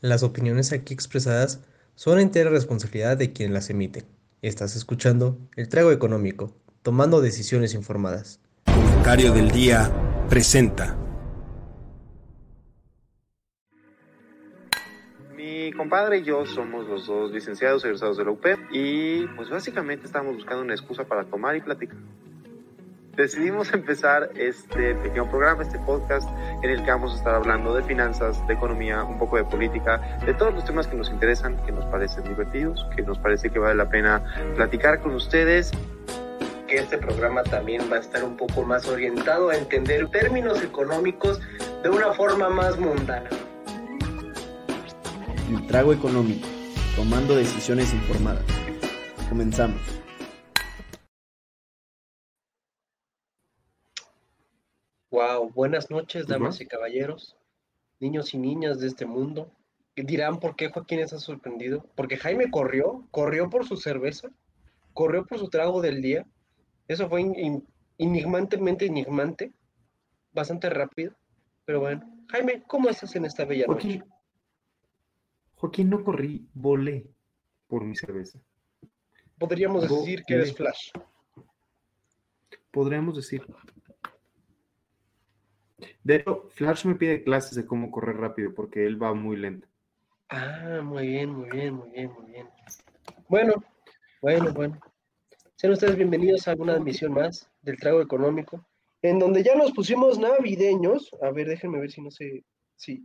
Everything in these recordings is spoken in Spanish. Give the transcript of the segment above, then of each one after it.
Las opiniones aquí expresadas son entera responsabilidad de quien las emite. Estás escuchando El Trago Económico, tomando decisiones informadas. Comentario del día presenta. Mi compadre y yo somos los dos licenciados egresados de la UP y pues básicamente estábamos buscando una excusa para tomar y platicar decidimos empezar este pequeño programa, este podcast, en el que vamos a estar hablando de finanzas, de economía, un poco de política, de todos los temas que nos interesan, que nos parecen divertidos, que nos parece que vale la pena platicar con ustedes. Que este programa también va a estar un poco más orientado a entender términos económicos de una forma más mundana. El trago económico, tomando decisiones informadas. Comenzamos. Wow, buenas noches, damas y caballeros, niños y niñas de este mundo. Dirán por qué Joaquín está sorprendido. Porque Jaime corrió, corrió por su cerveza, corrió por su trago del día. Eso fue enigmantemente enigmante, bastante rápido. Pero bueno, Jaime, ¿cómo estás en esta bella Joaquín, noche? Joaquín, no corrí, volé por mi cerveza. Podríamos decir que eres Flash. Podríamos decir. De hecho, Flash me pide clases de cómo correr rápido porque él va muy lento. Ah, muy bien, muy bien, muy bien, muy bien. Bueno, bueno, bueno. Sean ustedes bienvenidos a una emisión más del Trago Económico, en donde ya nos pusimos navideños. A ver, déjenme ver si no sé. Sí.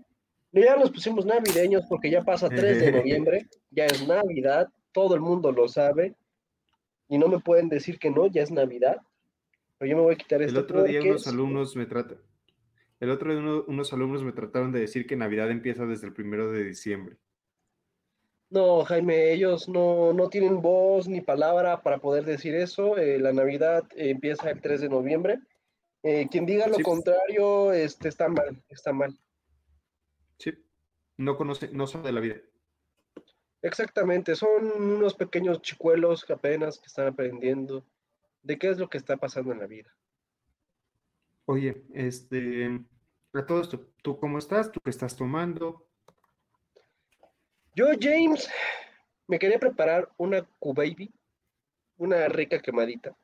Ya nos pusimos navideños porque ya pasa 3 de noviembre, ya es Navidad, todo el mundo lo sabe. Y no me pueden decir que no, ya es Navidad. Pero yo me voy a quitar El esto. otro día unos alumnos me tratan. El otro uno- unos alumnos me trataron de decir que Navidad empieza desde el primero de diciembre. No, Jaime, ellos no, no tienen voz ni palabra para poder decir eso. Eh, la Navidad empieza el 3 de noviembre. Eh, quien diga lo Sí. contrario este, está mal, está mal. Sí. No conoce, no sabe de la vida. Exactamente, son unos pequeños chicuelos que apenas que están aprendiendo de qué es lo que está pasando en la vida. Oye, este, a todo esto, ¿tú cómo estás? ¿Tú qué estás tomando? Yo, James, me quería preparar una Q-Baby, una rica quemadita,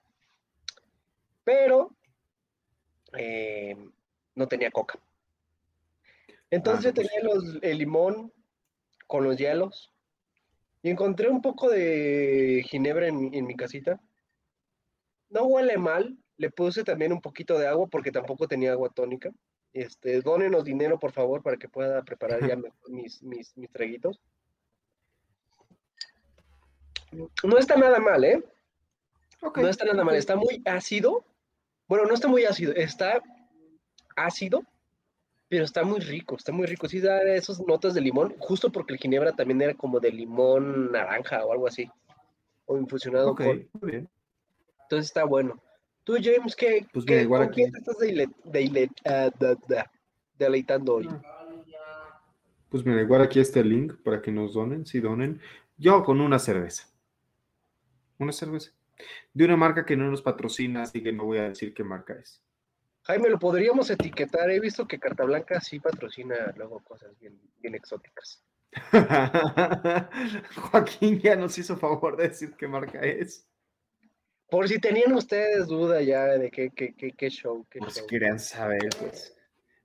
pero eh, no tenía coca. Entonces Ah, pues. tenía los- el limón con los hielos y encontré un poco de ginebra en mi casita. No huele mal, le puse también un poquito de agua porque tampoco tenía agua tónica. Este, dónenos dinero, por favor, para que pueda preparar ya mis, mis, mis traguitos. No está nada mal, ¿eh? No está nada mal, está muy ácido. Bueno, no está muy ácido, está ácido, pero está muy rico, está muy rico. Sí da esas notas de limón, justo porque el ginebra también era como de limón naranja o algo así, o infusionado Ok, con. muy bien. Entonces está bueno. Tú, James, ¿qué, Pues qué- igual con quién aquí. te estás deile- deile- ah, da- da- deleitando hoy? Pues mira, igual aquí está el link para que nos donen, si donen. Yo con una cerveza. Una cerveza. De una marca que no nos patrocina, así que no voy a decir qué marca es. Jaime, lo podríamos etiquetar. He visto que Carta Blanca sí patrocina luego cosas bien, bien exóticas. Joaquín ya nos hizo favor de decir qué marca es. Por si tenían ustedes duda ya de qué, qué, qué, qué show. Qué Por si show. querían saber, pues.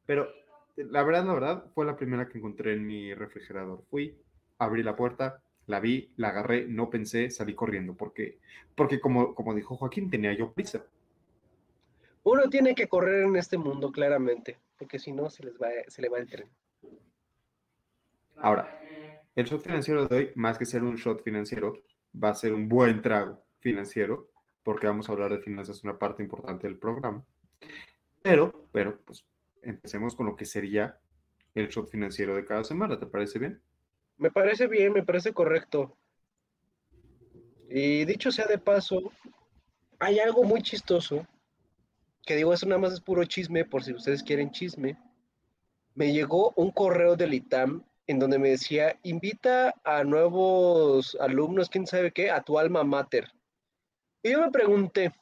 Pero la verdad, la verdad, fue la primera que encontré en mi refrigerador. Fui, abrí la puerta, la vi, la agarré, no pensé, salí corriendo. Porque, porque como, como dijo Joaquín, tenía yo prisa. Uno tiene que correr en este mundo, claramente, porque si no se les va, se le va el tren. Ahora, el shot financiero de hoy, más que ser un shot financiero, va a ser un buen trago financiero, porque vamos a hablar de finanzas, una parte importante del programa. Pero, pero, pues, empecemos con lo que sería el shot financiero de cada semana, ¿te parece bien? Me parece bien, me parece correcto. Y dicho sea de paso, hay algo muy chistoso, que digo, eso nada más es puro chisme, por si ustedes quieren chisme. Me llegó un correo del ITAM en donde me decía, invita a nuevos alumnos, quién sabe qué, a tu alma mater. Y yo me pregunté,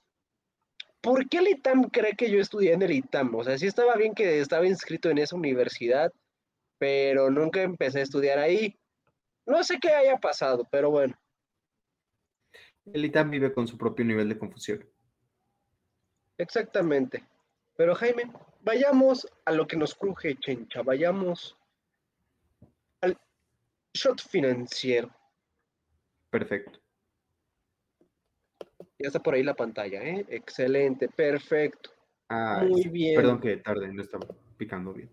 ¿por qué el ITAM cree que yo estudié en el ITAM? O sea, sí estaba bien que estaba inscrito en esa universidad, pero nunca empecé a estudiar ahí. No sé qué haya pasado, pero bueno. El ITAM vive con su propio nivel de confusión. Exactamente. Pero Jaime, vayamos a lo que nos cruje, chencha. Vayamos al shot financiero. Perfecto. Ya está por ahí la pantalla, ¿eh? Excelente, perfecto. Ay, Muy bien. Perdón que tarde, no estaba picando bien.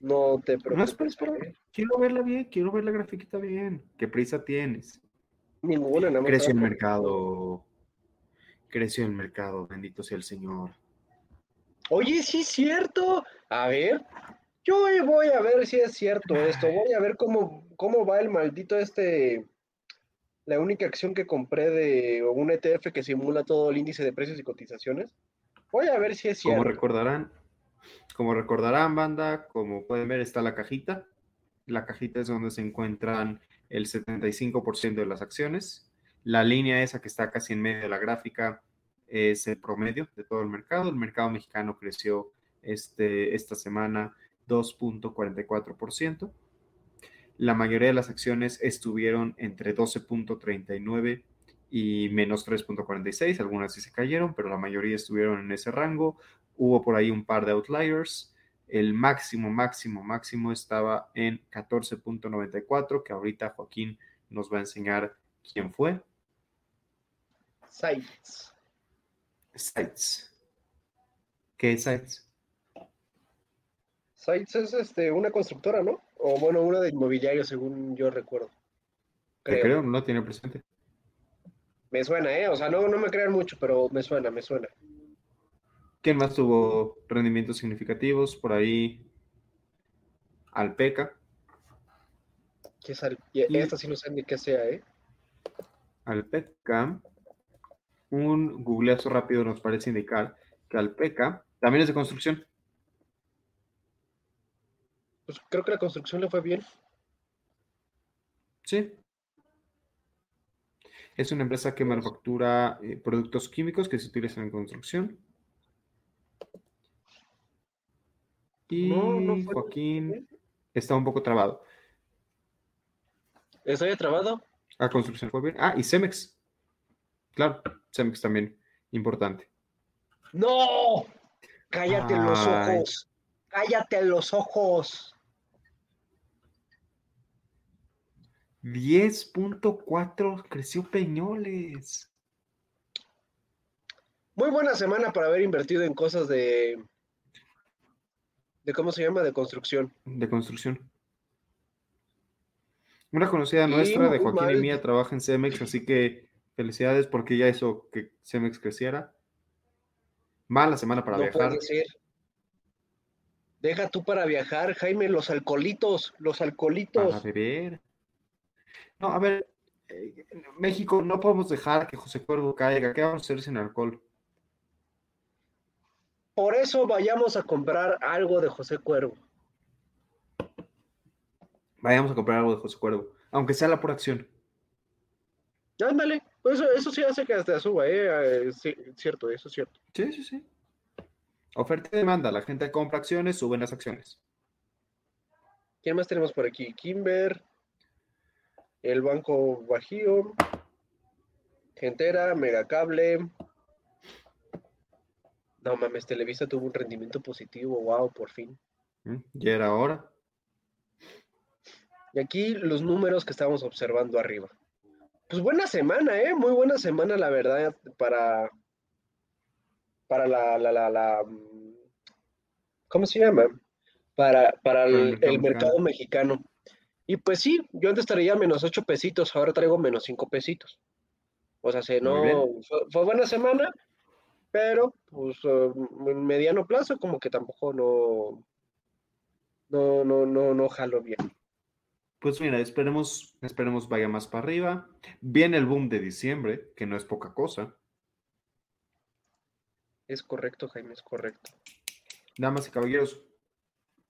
No te No, preocupes. espera, espera. Jaime. Quiero verla bien, quiero ver la grafiquita bien. ¿Qué prisa tienes? Ninguna, nada más. Creció el mercado. Creció el mercado, bendito sea el Señor. Oye, sí es cierto. A ver, yo voy a ver si es cierto esto. Voy a ver cómo, cómo va el maldito este. La única acción que compré de un ETF que simula todo el índice de precios y cotizaciones. Voy a ver si es Como cierto. recordarán, como recordarán, banda, como pueden ver, está la cajita. La cajita es donde se encuentran el 75% de las acciones. La línea esa que está casi en medio de la gráfica es el promedio de todo el mercado. El mercado mexicano creció este, esta semana 2.44%. La mayoría de las acciones estuvieron entre 12.39 y menos 3.46. Algunas sí se cayeron, pero la mayoría estuvieron en ese rango. Hubo por ahí un par de outliers. El máximo, máximo, máximo estaba en 14.94, que ahorita Joaquín nos va a enseñar quién fue. Sites. Sites. ¿Qué es Sites? Sites es este, una constructora, ¿no? O bueno, una de inmobiliario, según yo recuerdo. Creo. creo, no tiene presente. Me suena, ¿eh? O sea, no, no me crean mucho, pero me suena, me suena. ¿Quién más tuvo rendimientos significativos? Por ahí Alpeca. ¿Qué sal- y Y- Esta sí no sé ni qué sea, ¿eh? Alpeca. Un googleazo rápido nos parece indicar que Alpeca también es de construcción. Pues creo que la construcción le fue bien. Sí. Es una empresa que manufactura eh, productos químicos que se utilizan en construcción. Y No, no fue- Joaquín está un poco trabado. ¿Estoy trabado? A construcción fue bien. Ah, y Cemex. Claro, Cemex también importante. ¡No! Cállate los ojos. Cállate los ojos. 10.4 creció Peñoles. Muy buena semana para haber invertido en cosas de. de ¿Cómo se llama? De construcción. de construcción. Una conocida Y nuestra de Joaquín y mía trabaja en Cemex, así que felicidades porque ya hizo que Cemex creciera. Mala semana para no viajar. Deja tú para viajar, Jaime, los alcoholitos, los alcoholitos. Para beber. No, a ver, eh, México no podemos dejar que José Cuervo caiga. ¿Qué vamos a hacer sin alcohol? Por eso vayamos a comprar algo de José Cuervo. Vayamos a comprar algo de José Cuervo, aunque sea la pura acción. Ándale, eso, eso sí hace que hasta suba, ¿eh? Eh, cierto, eso es cierto. Sí, sí, sí. Oferta y demanda. La gente compra acciones, suben las acciones. ¿Quién más tenemos por aquí? Kimber, el Banco Bajío, Gentera, Megacable. No mames, Televisa tuvo un rendimiento positivo, wow, por fin. ¿Mm? Ya era hora. Y aquí los números que estamos observando arriba. Pues buena semana, ¿eh? Muy buena semana, la verdad, para, para la, la, la, la, mm, ¿cómo se llama? Para, para el el, mercado el mercado mexicano. Y pues sí, yo antes traía menos 8 pesitos, ahora traigo menos 5 pesitos. O sea, se no, fue, fue buena semana, pero pues eh, en mediano plazo como que tampoco no, no, no, no, no jalo bien. Pues mira, esperemos, esperemos vaya más para arriba. Viene el boom de diciembre, que no es poca cosa. Es correcto, Jaime, es correcto. Damas y caballeros,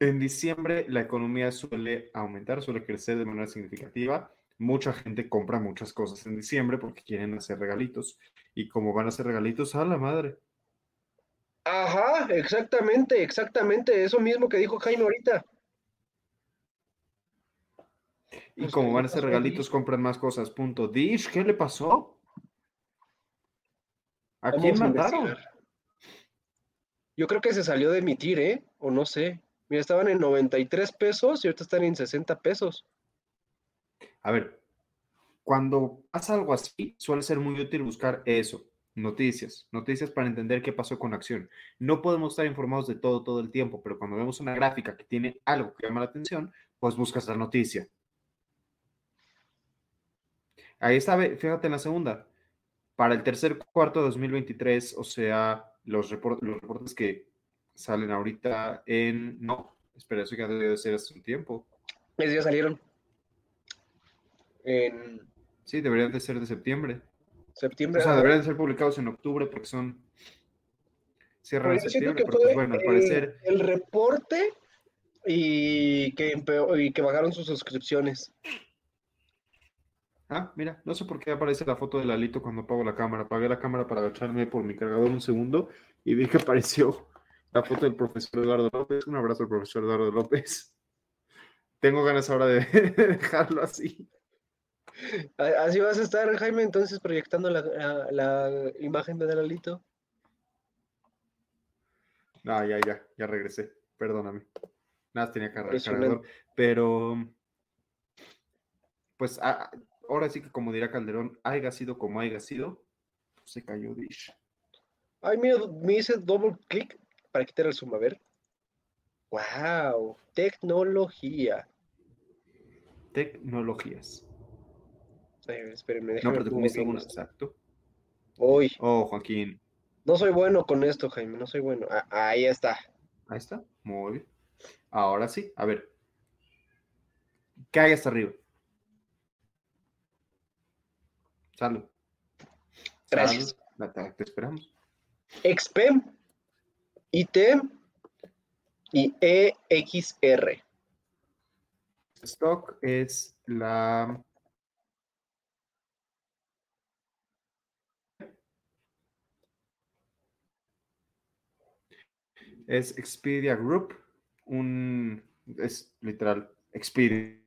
en diciembre la economía suele aumentar, suele crecer de manera significativa. Mucha gente compra muchas cosas en diciembre porque quieren hacer regalitos. Y como van a hacer regalitos, a la madre. Ajá, exactamente, exactamente, eso mismo que dijo Jaime ahorita. Y Pues, como ¿qué van a a regalitos, compran más cosas. Punto. Dish, ¿qué le pasó? ¿A Vamos quién a mataron? investigar. Yo creo que se salió de emitir, ¿eh? O no sé. Mira, estaban en 93 pesos y ahorita están en 60 pesos. A ver, cuando pasa algo así, suele ser muy útil buscar eso, noticias, noticias para entender qué pasó con acción. No podemos estar informados de todo todo el tiempo, pero cuando vemos una gráfica que tiene algo que llama la atención, pues buscas la noticia. Ahí está, fíjate en la segunda. Para el tercer cuarto de 2023, o sea, los, repor- los reportes que salen ahorita en... No, espera, eso ya debe de ser hace un tiempo. Esos ya salieron. En Sí, deberían de ser de septiembre. septiembre. O sea, ah, deberían ser publicados en octubre porque son. Cierran pero en septiembre, que pero pues fue bueno, al el- parecer. el reporte y que, y que bajaron sus suscripciones. Ah, mira, no sé por qué aparece la foto de Lalito cuando apago la cámara. Apagué la cámara para agacharme por mi cargador un segundo y vi que apareció la foto del profesor Eduardo López. Un abrazo al profesor Eduardo López. Tengo ganas ahora de dejarlo así. Así vas a estar, Jaime, entonces proyectando la, la- la imagen de Lalito. Ah, ya, ya, ya regresé. Perdóname. Nada, tenía Impresionante. cargador. Pero, pues, ah, ahora sí que como dirá Calderón, haya sido como haya sido, se cayó Dish. Ay, mira, me hice double clic para quitar el zoom. A ver. ¡Wow! Tecnología. Tecnologías. Ay, espérenme, No, pero te pongo esto. exacto. Uy, Oh, Joaquín. no soy bueno con esto, Jaime, no soy bueno. Ah, ahí está. Ahí está. Muy bien. Ahora sí, a ver. ¿Qué hay hasta arriba? Salud. Gracias. Salud. Te, esperamos. XP, IT y E EXR. Stock es la. Es Expedia Group, un. Es literal, Expedia.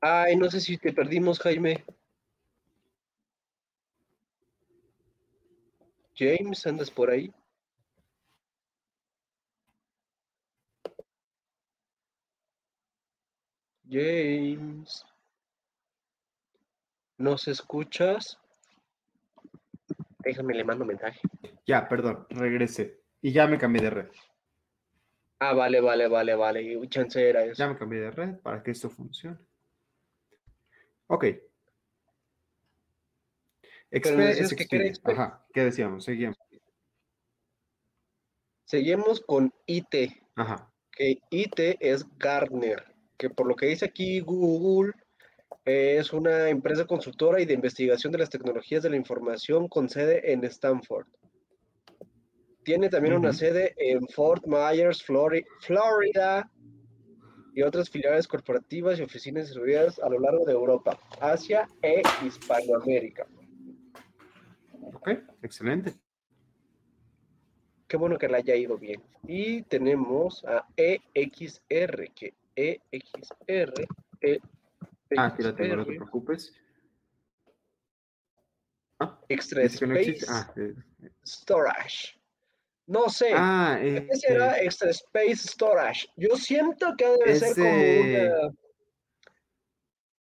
Ay, no sé si te perdimos, Jaime. James, ¿andas por ahí? James. ¿Nos escuchas? Déjame, le mando mensaje. Ya, perdón, regresé. Y ya me cambié de red. Ah, vale, vale, vale, vale. Chance era eso. Ya me cambié de red para que esto funcione. Ok. Expe- decías es que? Ajá, ¿qué decíamos? Seguimos. Seguimos con IT. Ajá. que IT es Gartner, que por lo que dice aquí Google es una empresa consultora y de investigación de las tecnologías de la información con sede en Stanford. Tiene también una sede en Fort Myers, Flori- Florida, y otras filiales corporativas y oficinas distribuidas a lo largo de Europa, Asia e Hispanoamérica. Ok, excelente. Qué bueno que le haya ido bien. Y tenemos a EXR, que EXR, Ah, aquí la tengo, no te preocupes. Ah, Extra dice que no existe. Space Ah, eh, Storage. No sé. ah, ¿Qué este, será Extra Space Storage? Yo siento que debe ser como Ese- una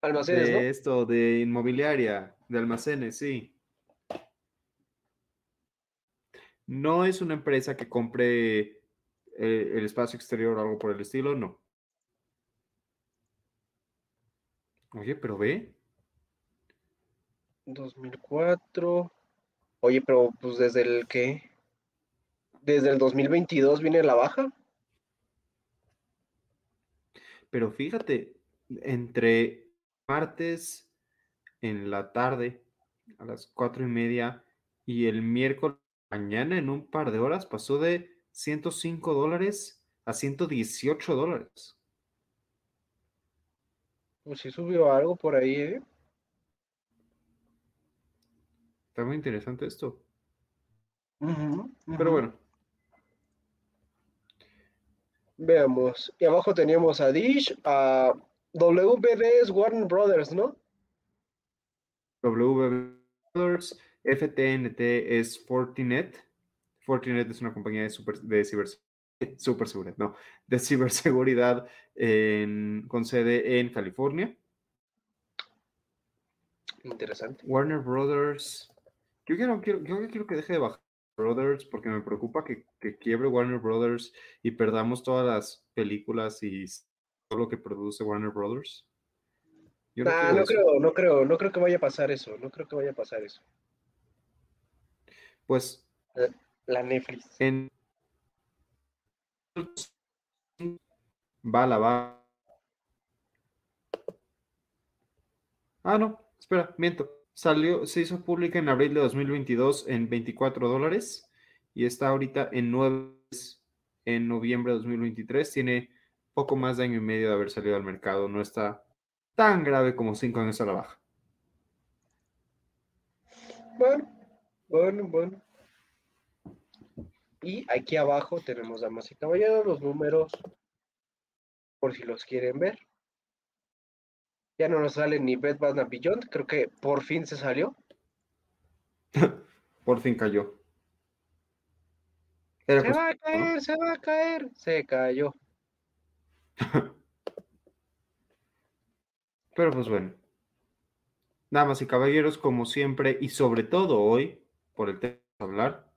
almacenes, de ¿no? esto, de inmobiliaria, de almacenes, sí. No es una empresa que compre eh, el espacio exterior o algo por el estilo, no. Oye, pero ve, 2004. Oye, pero pues desde el que desde el 2022 viene la baja. pero fíjate, entre martes en la tarde a las cuatro y media y el miércoles mañana en un par de horas pasó de 105 dólares a 118 dólares. Pues sí subió algo por ahí, ¿eh? Está muy interesante esto. Pero bueno. Veamos. Y abajo teníamos a Dish, a WBD es Warner Brothers, ¿no? WB Brothers, FTNT es Fortinet. Fortinet es una compañía de, super, de ciberseguridad, super seguridad, no, de ciberseguridad en- con sede en California. Interesante. Warner Brothers. Yo quiero, quiero, yo quiero que deje de bajar Brothers porque me preocupa que, que quiebre Warner Brothers y perdamos todas las películas y todo lo que produce Warner Brothers. Yo no Ah, no creo, no creo, no creo que vaya a pasar eso, no creo que vaya a pasar eso. Pues La Netflix. en va la va. Ah, no, espera, miento. Salió, se hizo pública en abril de 2022 en 24 dólares y está ahorita en 9 en noviembre de 2023. Tiene poco más de año y medio de haber salido al mercado. No está tan grave como 5 años a la baja. Bueno, bueno, bueno. Y aquí abajo tenemos, damas y caballeros, los números, por si los quieren ver. Ya no nos sale ni Bed Bath Beyond, creo que por fin se salió. Por fin cayó. Era Se va a caer, se va a caer. Se cayó. Pero pues bueno. Damas y caballeros, como siempre y sobre todo hoy, por el tema de hablar,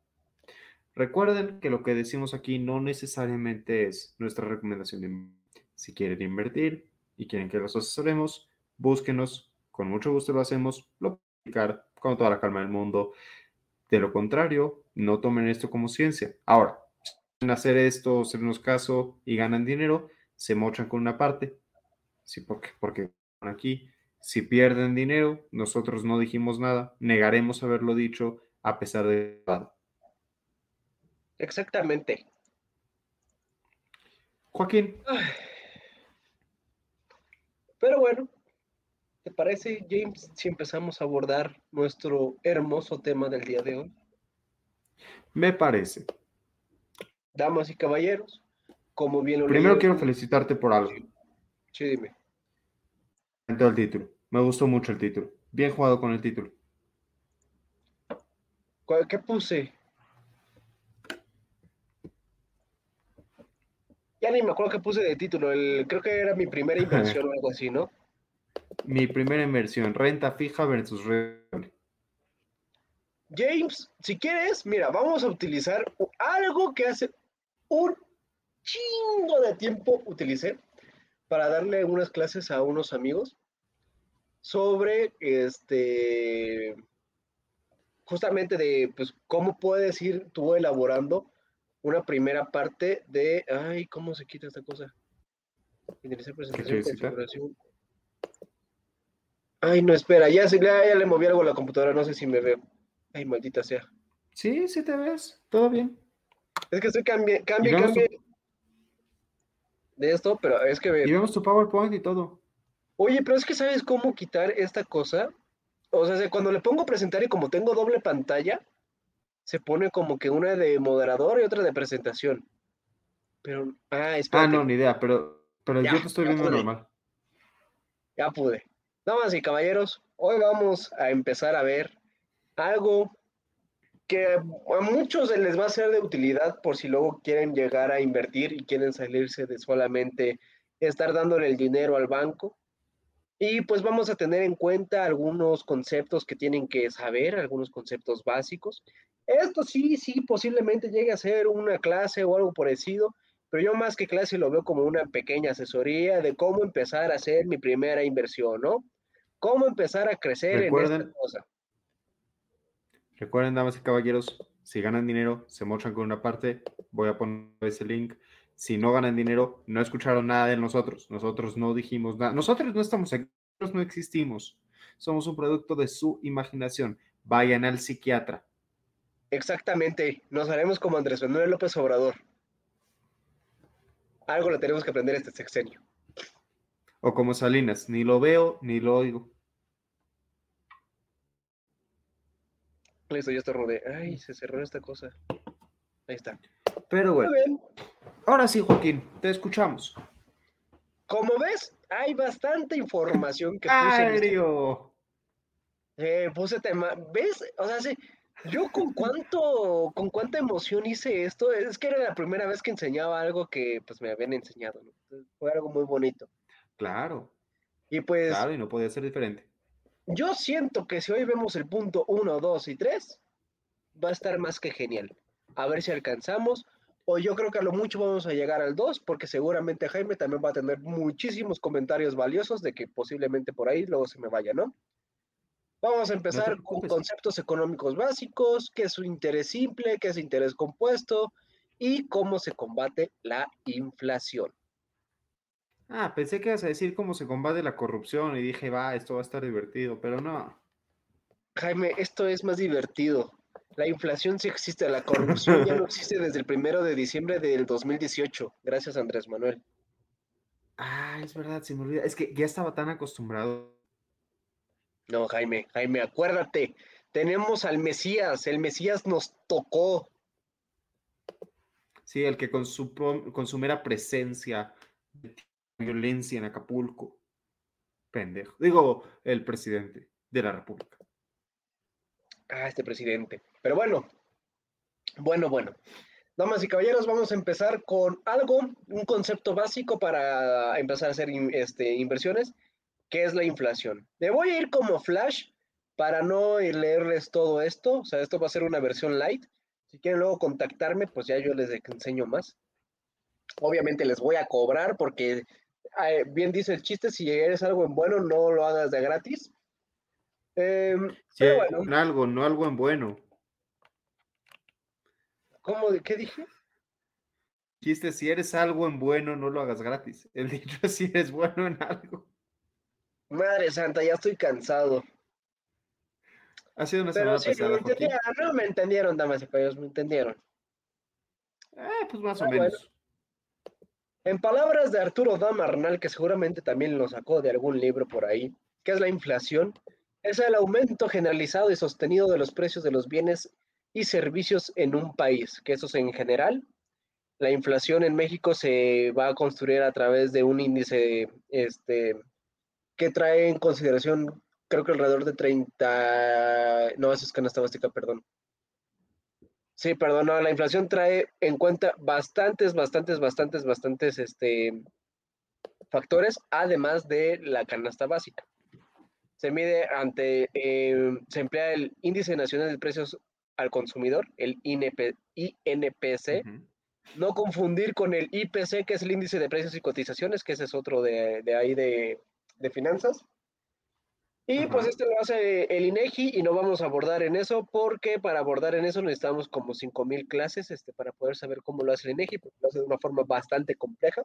recuerden que lo que decimos aquí no necesariamente es nuestra recomendación. Si quieren invertir y quieren que los asesoremos, búsquenos, con mucho gusto lo hacemos, lo explicar con toda la calma del mundo. De lo contrario, no tomen esto como ciencia. Ahora, quieren hacer esto, hacernos caso y ganan dinero, se mochan con una parte. Sí, porque, porque aquí, si pierden dinero, nosotros no dijimos nada, negaremos haberlo dicho a pesar de... Exactamente. Joaquín, Pero bueno, ¿te parece, James, si empezamos a abordar nuestro hermoso tema del día de hoy? me parece. Damas y caballeros, como bien lo Primero leí- quiero felicitarte por algo. Sí, dime. Me encantó el título. Me gustó mucho el título. Bien jugado con el título. ¿Cuál- ¿Qué puse? Ya ni me acuerdo qué puse de título. El, creo que era mi primera inversión o algo así, ¿no? Mi primera inversión, renta fija versus renta. James, si quieres, mira, vamos a utilizar algo que hace un chingo de tiempo utilicé para darle unas clases a unos amigos sobre este justamente de pues cómo puedes ir tú elaborando una primera parte de ay, ¿cómo se quita esta cosa? Finalizar presentación, configuración. Ay, no, espera, ya, se- ya, ya le moví algo a la computadora, no sé si me veo. Ay, maldita sea. Sí, sí te ves. Todo bien. Es que estoy cambie, cambie, tu- cambie de esto, pero es que, Y vemos tu PowerPoint y todo. oye, pero es que ¿sabes cómo quitar esta cosa? O sea, se- cuando le pongo presentar y como tengo doble pantalla, se pone como que una de moderador y otra de presentación. Pero, ah, Ah, espérate, no, ni idea, pero, pero Ya, yo te estoy viendo pude. normal. ya pude. Damas y caballeros, hoy vamos a empezar a ver algo que a muchos les va a ser de utilidad por si luego quieren llegar a invertir y quieren salirse de solamente estar dándole el dinero al banco. Y pues vamos a tener en cuenta algunos conceptos que tienen que saber, algunos conceptos básicos. Esto sí, sí, posiblemente llegue a ser una clase o algo parecido, pero yo más que clase lo veo como una pequeña asesoría de cómo empezar a hacer mi primera inversión, ¿no? Cómo empezar a crecer en Recuerden- esta cosa. Recuerden, damas y caballeros, si ganan dinero, se mochan con una parte. Voy a poner ese link. Si no ganan dinero, no escucharon nada de nosotros. Nosotros no dijimos nada. Nosotros no estamos aquí, nosotros no existimos. Somos un producto de su imaginación. Vayan al psiquiatra. Exactamente, nos haremos como Andrés Manuel López Obrador. Algo le tenemos que aprender este sexenio. O como Salinas, ni lo veo ni lo oigo. Listo, ya estornudé. Ay, se cerró esta cosa. Ahí está. Pero bueno. Ahora sí, Joaquín, te escuchamos. Como ves, hay bastante información que puse. en este-. Eh, puse tema. ¿Ves? O sea, sí, yo con cuánto, con cuánta emoción hice esto. Es que era la primera vez que enseñaba algo que pues me habían enseñado, ¿no? Entonces, Fue algo muy bonito. Claro, Y pues claro, y no podía ser diferente. yo siento que si hoy vemos el punto 1, 2 y 3, va a estar más que genial. A ver si alcanzamos. O yo creo que a lo mucho vamos a llegar al 2, porque seguramente Jaime también va a tener muchísimos comentarios valiosos de que posiblemente por ahí luego se me vaya, ¿no? Vamos a empezar con conceptos económicos básicos, qué es su interés simple, qué es interés compuesto y cómo se combate la inflación. Ah, pensé que ibas a decir cómo se combate la corrupción y dije, va, esto va a estar divertido, pero no. Jaime, esto es más divertido. La inflación sí existe, la corrupción ya no existe desde el primero de diciembre del 2018. Gracias, Andrés Manuel. Ah, es verdad, se me olvida. Es que ya estaba tan acostumbrado. No, Jaime, Jaime, acuérdate, tenemos al Mesías, el Mesías nos tocó. Sí, el que con su, con su mera presencia de violencia en Acapulco. Pendejo. Digo, el presidente de la República. Ah, este presidente. Pero bueno, bueno, bueno. Damas y caballeros, vamos a empezar con algo, un concepto básico para empezar a hacer este, inversiones, que es la inflación. Me voy a ir como flash para no leerles todo esto. O sea, esto va a ser una versión light. Si quieren luego contactarme, pues ya yo les enseño más. Obviamente les voy a cobrar porque, eh, bien dice el chiste, si eres algo en bueno, no lo hagas de gratis. Em, Sí, pero bueno. en algo, no algo en bueno. ¿Cómo? de- ¿Qué dije? Chiste, si eres algo en bueno, no lo hagas gratis. El dicho es si eres bueno en algo. Madre santa, ya estoy cansado. Ha sido una semana sí, me pesada, Joaquín. entendieron, no me entendieron, damas y caballeros, me entendieron. Eh, pues más o Ah, bueno. menos. En palabras de Arturo Damarnal, que seguramente también lo sacó de algún libro por ahí, ¿qué es la inflación? Es el aumento generalizado y sostenido de los precios de los bienes y servicios en un país, que eso es en general. La inflación en México se va a construir a través de un índice este, que trae en consideración, creo que alrededor de 30, no, eso es canasta básica, perdón. Sí, perdón, no, la inflación trae en cuenta bastantes, bastantes, bastantes, bastantes este, factores, además de la canasta básica. Se mide ante, eh, se emplea el Índice Nacional de Precios al Consumidor, el INP, INPC, no confundir con el IPC, que es el índice de precios y cotizaciones, que ese es otro de, de ahí de, de finanzas. Y pues Ajá. este lo hace el INEGI y no vamos a abordar en eso porque para abordar en eso necesitamos como 5000 clases este, para poder saber cómo lo hace el INEGI, porque lo hace de una forma bastante compleja.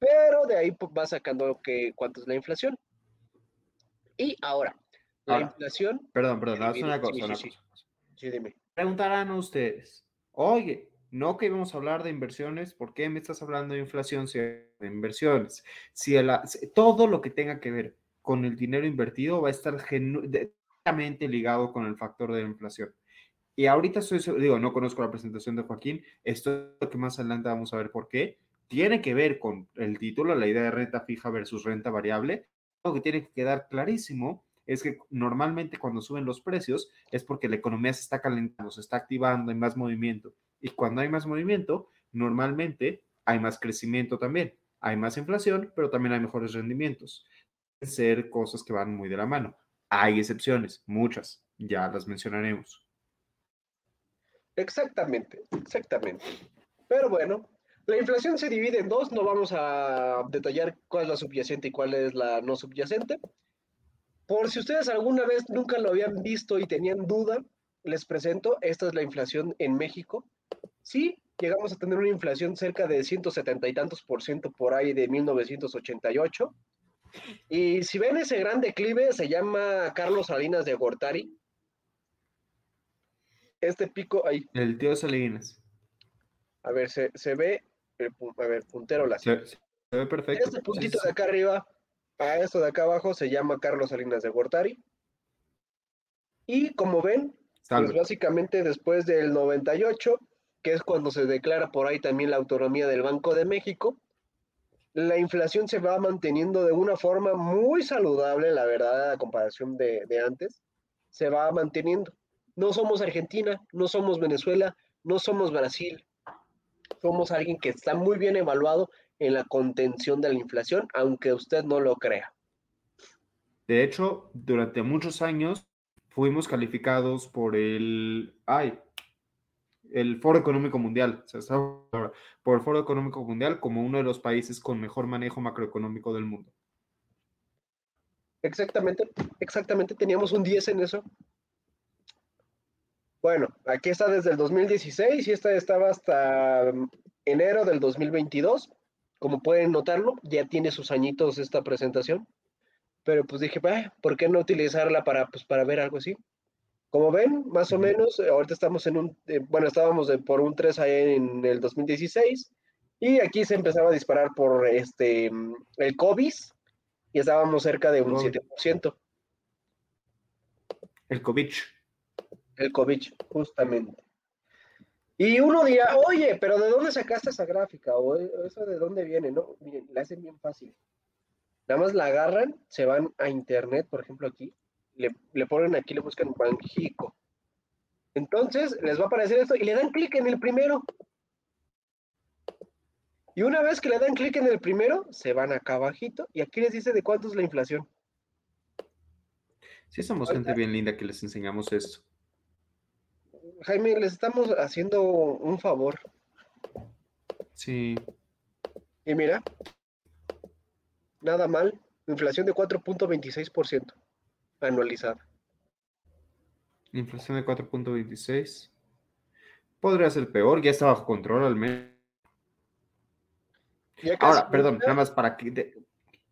Pero de ahí pues, va sacando que, cuánto es la inflación. Y ahora, la Ahora, inflación. Perdón, perdón, una sí, cosa, sí, una sí. cosa. Sí, dime. Preguntarán a ustedes, oye, no que íbamos a hablar de inversiones, ¿por qué me estás hablando de inflación si de inversiones? Si el- si todo lo que tenga que ver con el dinero invertido va a estar directamente ligado con el factor de la inflación. Y ahorita digo, no conozco la presentación de Joaquín, esto que más adelante vamos a ver por qué. Tiene que ver con el título, la idea de renta fija versus renta variable. Que tiene que quedar clarísimo es que normalmente cuando suben los precios es porque la economía se está calentando, se está activando, hay más movimiento. Y cuando hay más movimiento, normalmente hay más crecimiento también. Hay más inflación, pero también hay mejores rendimientos. Ser cosas que van muy de la mano. Hay excepciones, muchas, ya las mencionaremos. Exactamente, exactamente. Pero bueno, la inflación se divide en dos, no vamos a detallar cuál es la subyacente y cuál es la no subyacente. Por si ustedes alguna vez nunca lo habían visto y tenían duda, les presento, esta es la inflación en México. Sí, llegamos a tener una inflación cerca de 170 y tantos por ciento por ahí de 1988. Y si ven ese gran declive, se llama Carlos Salinas de Gortari. Este pico, ahí, El tío Salinas. a ver, se, se ve, pu- a ver, puntero la Se, se ve perfecto. Este puntito de acá arriba, a esto de acá abajo, se llama Carlos Salinas de Gortari. Y como ven, Salve. pues básicamente después del 98, que es cuando se declara por ahí también la autonomía del Banco de México, la inflación se va manteniendo de una forma muy saludable, la verdad, a comparación de, de antes, se va manteniendo. No somos Argentina, no somos Venezuela, no somos Brasil. Somos alguien que está muy bien evaluado en la contención de la inflación, aunque usted no lo crea. De hecho, durante muchos años fuimos calificados por el, ay, el Foro Económico Mundial, por el Foro Económico Mundial como uno de los países con mejor manejo macroeconómico del mundo. Exactamente, exactamente, teníamos un 10 en eso. Bueno, aquí está desde el 2016 y esta estaba hasta enero del 2022. Como pueden notarlo, ya tiene sus añitos esta presentación. Pero pues dije, ¿por qué no utilizarla para, pues, para ver algo así? Como ven, más o menos, eh, ahorita estamos en un, eh, bueno, estábamos de, por un 3 ahí en el 2016 y aquí se empezaba a disparar por este, el COVID y estábamos cerca de un 7%. El COVID. El COVID, justamente. Y uno dirá, oye, pero ¿de dónde sacaste esa gráfica? ¿O eso de dónde viene? No, miren, la hacen bien fácil. Nada más la agarran, se van a internet, por ejemplo aquí, le, le ponen aquí, le buscan Banjico. Entonces les va a aparecer esto y le dan clic en el primero. Y una vez que le dan clic en el primero, se van acá abajito y aquí les dice de cuánto es la inflación. Sí, somos gente bien linda que les enseñamos esto. Jaime, les estamos haciendo un favor. Sí. Y mira, nada mal, inflación de 4.26% anualizada. Inflación de 4.26. Podría ser peor, ya está bajo control al menos. Ahora, perdón, nada más para que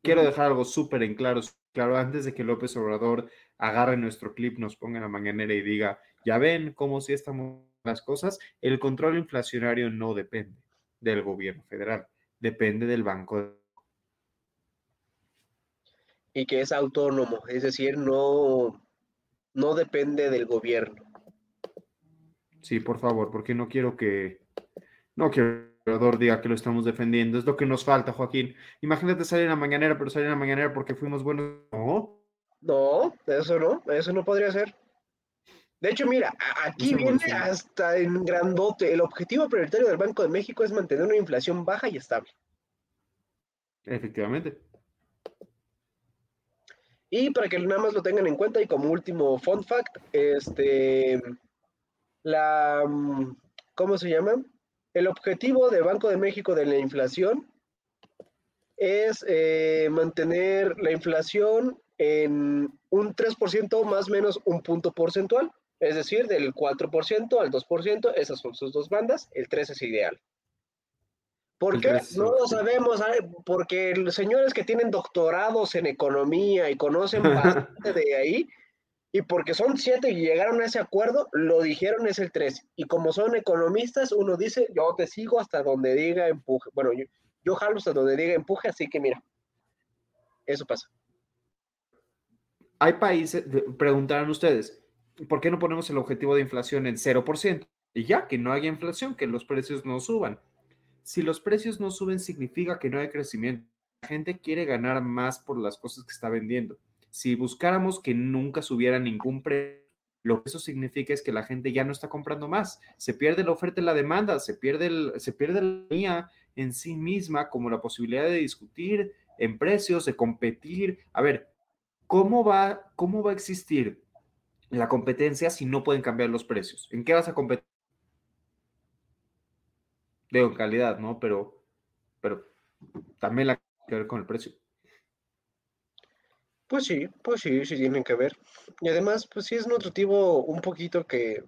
quiero dejar algo súper en claro, claro, antes de que López Obrador agarre nuestro clip, nos ponga en la mañanera y diga, ya ven cómo si estamos las cosas, el control inflacionario no depende del gobierno federal, depende del Banco y que es autónomo, es decir, no, no depende del gobierno. Sí, por favor, porque no quiero que, no quiero que el gobernador diga que lo estamos defendiendo, es lo que nos falta, Joaquín. Imagínate salir en la mañanera, pero salir en la mañanera porque fuimos buenos. No. No, eso no, eso no podría ser. De hecho, mira, aquí viene hasta en grandote. El objetivo prioritario del Banco de México es mantener una inflación baja y estable. Efectivamente. Y para que nada más lo tengan en cuenta y como último fun fact, este, la, mm, ¿cómo se llama? El objetivo del Banco de México de la inflación es eh, mantener la inflación en un 3% más o menos un punto porcentual, es decir, del 4% al 2%, esas son sus dos bandas, el 3 es ideal. ¿Por qué? No lo sabemos, porque los señores que tienen doctorados en economía y conocen bastante de ahí, y porque son siete y llegaron a ese acuerdo, lo dijeron es el 3. Y como son economistas, uno dice, yo te sigo hasta donde diga empuje. Bueno, yo, yo jalo hasta donde diga empuje, así que mira, eso pasa. Hay países, preguntarán ustedes, ¿por qué no ponemos el objetivo de inflación en 0%? Y ya, que no haya inflación, que los precios no suban si los precios no suben, significa que no hay crecimiento. La gente quiere ganar más por las cosas que está vendiendo. Si buscáramos que nunca subiera ningún precio, lo que eso significa es que la gente ya no está comprando más. Se pierde la oferta y la demanda, se pierde, se pierde la línea en sí misma como la posibilidad de discutir en precios, de competir. A ver, ¿cómo va, cómo va a existir la competencia si no pueden cambiar los precios? ¿En qué vas a competir? Veo calidad, ¿no? Pero, pero también la que ver con el precio. Pues sí, pues sí, sí tienen que ver. Y además, pues sí es nutritivo un poquito que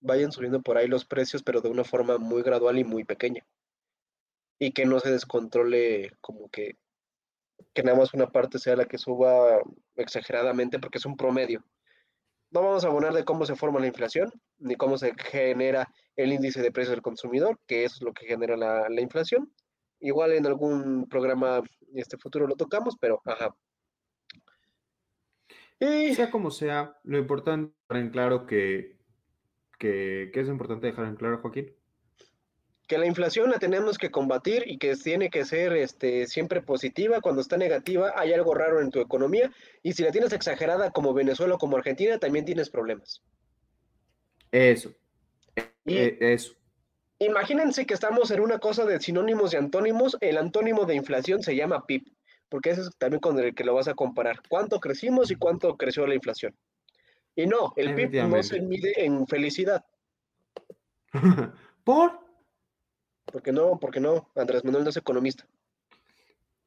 vayan subiendo por ahí los precios, pero de una forma muy gradual y muy pequeña. Y que no se descontrole como que, que nada más una parte sea la que suba exageradamente porque es un promedio. No vamos a abonar de cómo se forma la inflación, ni cómo se genera el índice de precios del consumidor, que es lo que genera la, inflación. Igual en algún programa este futuro lo tocamos, pero ajá. Y... Sea como sea, lo importante dejar en claro que, que, es importante dejar en claro, Joaquín. Que la inflación la tenemos que combatir y que tiene que ser este, siempre positiva. Cuando está negativa, hay algo raro en tu economía. Y si la tienes exagerada como Venezuela o como Argentina, también tienes problemas. Eso. Y- eh, eso. Imagínense que estamos en una cosa de sinónimos y antónimos. El antónimo de inflación se llama PIB, porque ese es también con el que lo vas a comparar. ¿Cuánto crecimos y cuánto creció la inflación? Y no, el PIB no se mide en felicidad, ¿Por? Porque no, porque no, Andrés Manuel no es economista.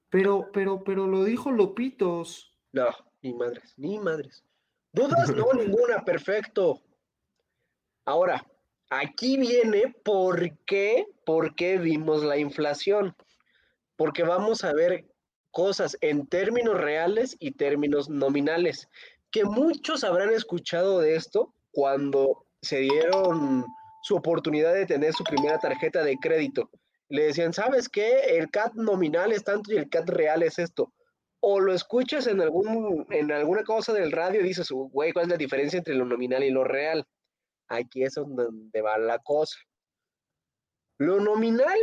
Pero, pero, pero lo dijo Lopitos. No, ni madres, ni madres. ¿Dudas? No, ninguna, perfecto. Ahora, aquí viene por qué, por qué vimos la inflación. Porque vamos a ver cosas en términos reales y términos nominales, que muchos habrán escuchado de esto cuando se dieron su oportunidad de tener su primera tarjeta de crédito. Le decían, ¿sabes qué? El CAT nominal es tanto y el CAT real es esto o lo escuchas en, algún, en alguna cosa del radio y dices, "Uh, güey, ¿cuál es la diferencia entre lo nominal y lo real? Aquí es donde va la cosa. Lo nominal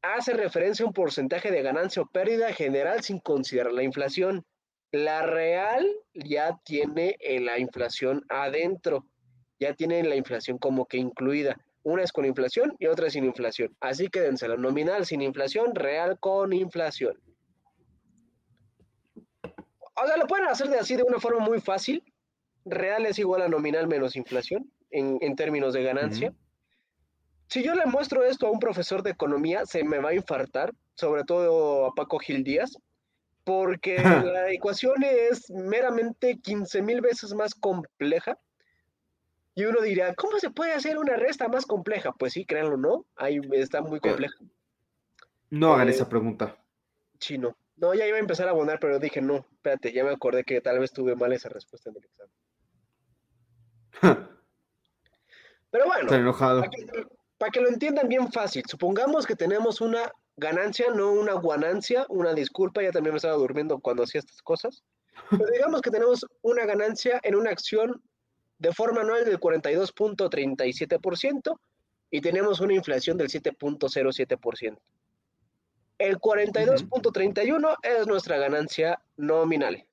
hace referencia a un porcentaje de ganancia o pérdida general sin considerar la inflación. La real ya tiene la inflación adentro, ya tiene la inflación como que incluida. Una es con inflación y otra sin inflación. Así que dense la nominal sin inflación, real con inflación. O sea, lo pueden hacer de así de una forma muy fácil. Real es igual a nominal menos inflación en, en términos de ganancia. Si yo le muestro esto a un profesor de economía, se me va a infartar, sobre todo a Paco Gil Díaz, porque la ecuación es meramente 15 mil veces más compleja. Y uno dirá, ¿cómo se puede hacer una resta más compleja? Pues sí, créanlo, ¿no? Ahí está muy compleja. No hagan Eh, esa pregunta. Chino. No, ya iba a empezar a abonar, pero dije, no, espérate, ya me acordé que tal vez tuve mal esa respuesta en el examen. Pero bueno, Está enojado. para que, para que lo entiendan bien fácil, supongamos que tenemos una ganancia, no una guanancia, una disculpa, ya también me estaba durmiendo cuando hacía estas cosas, pero digamos que tenemos una ganancia en una acción de forma anual del 42.37% y tenemos una inflación del 7.07%. El 42.31 es nuestra ganancia nominal.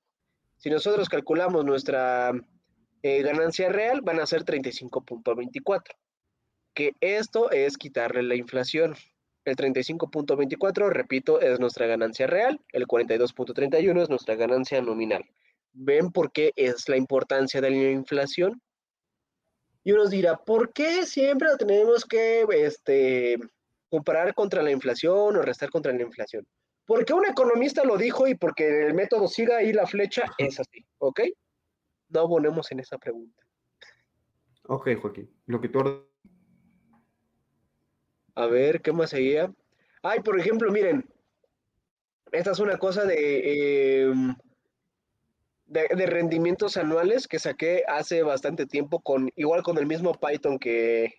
Si nosotros calculamos nuestra eh, ganancia real, van a ser 35.24 que esto es quitarle la inflación. El 35.24, repito, es nuestra ganancia real, el 42.31 es nuestra ganancia nominal. ¿Ven por qué es la importancia de la inflación? Y uno dirá, ¿por qué siempre lo tenemos que este, comparar contra la inflación o restar contra la inflación? Porque un economista lo dijo y porque el método siga ahí la flecha es así, ¿ok? No abonemos en esa pregunta. Ok, Joaquín. Lo que tú A ver, ¿qué más seguía? Ay, por ejemplo, miren, esta es una cosa de, em, de, de rendimientos anuales que saqué hace bastante tiempo con, igual con el mismo Python que,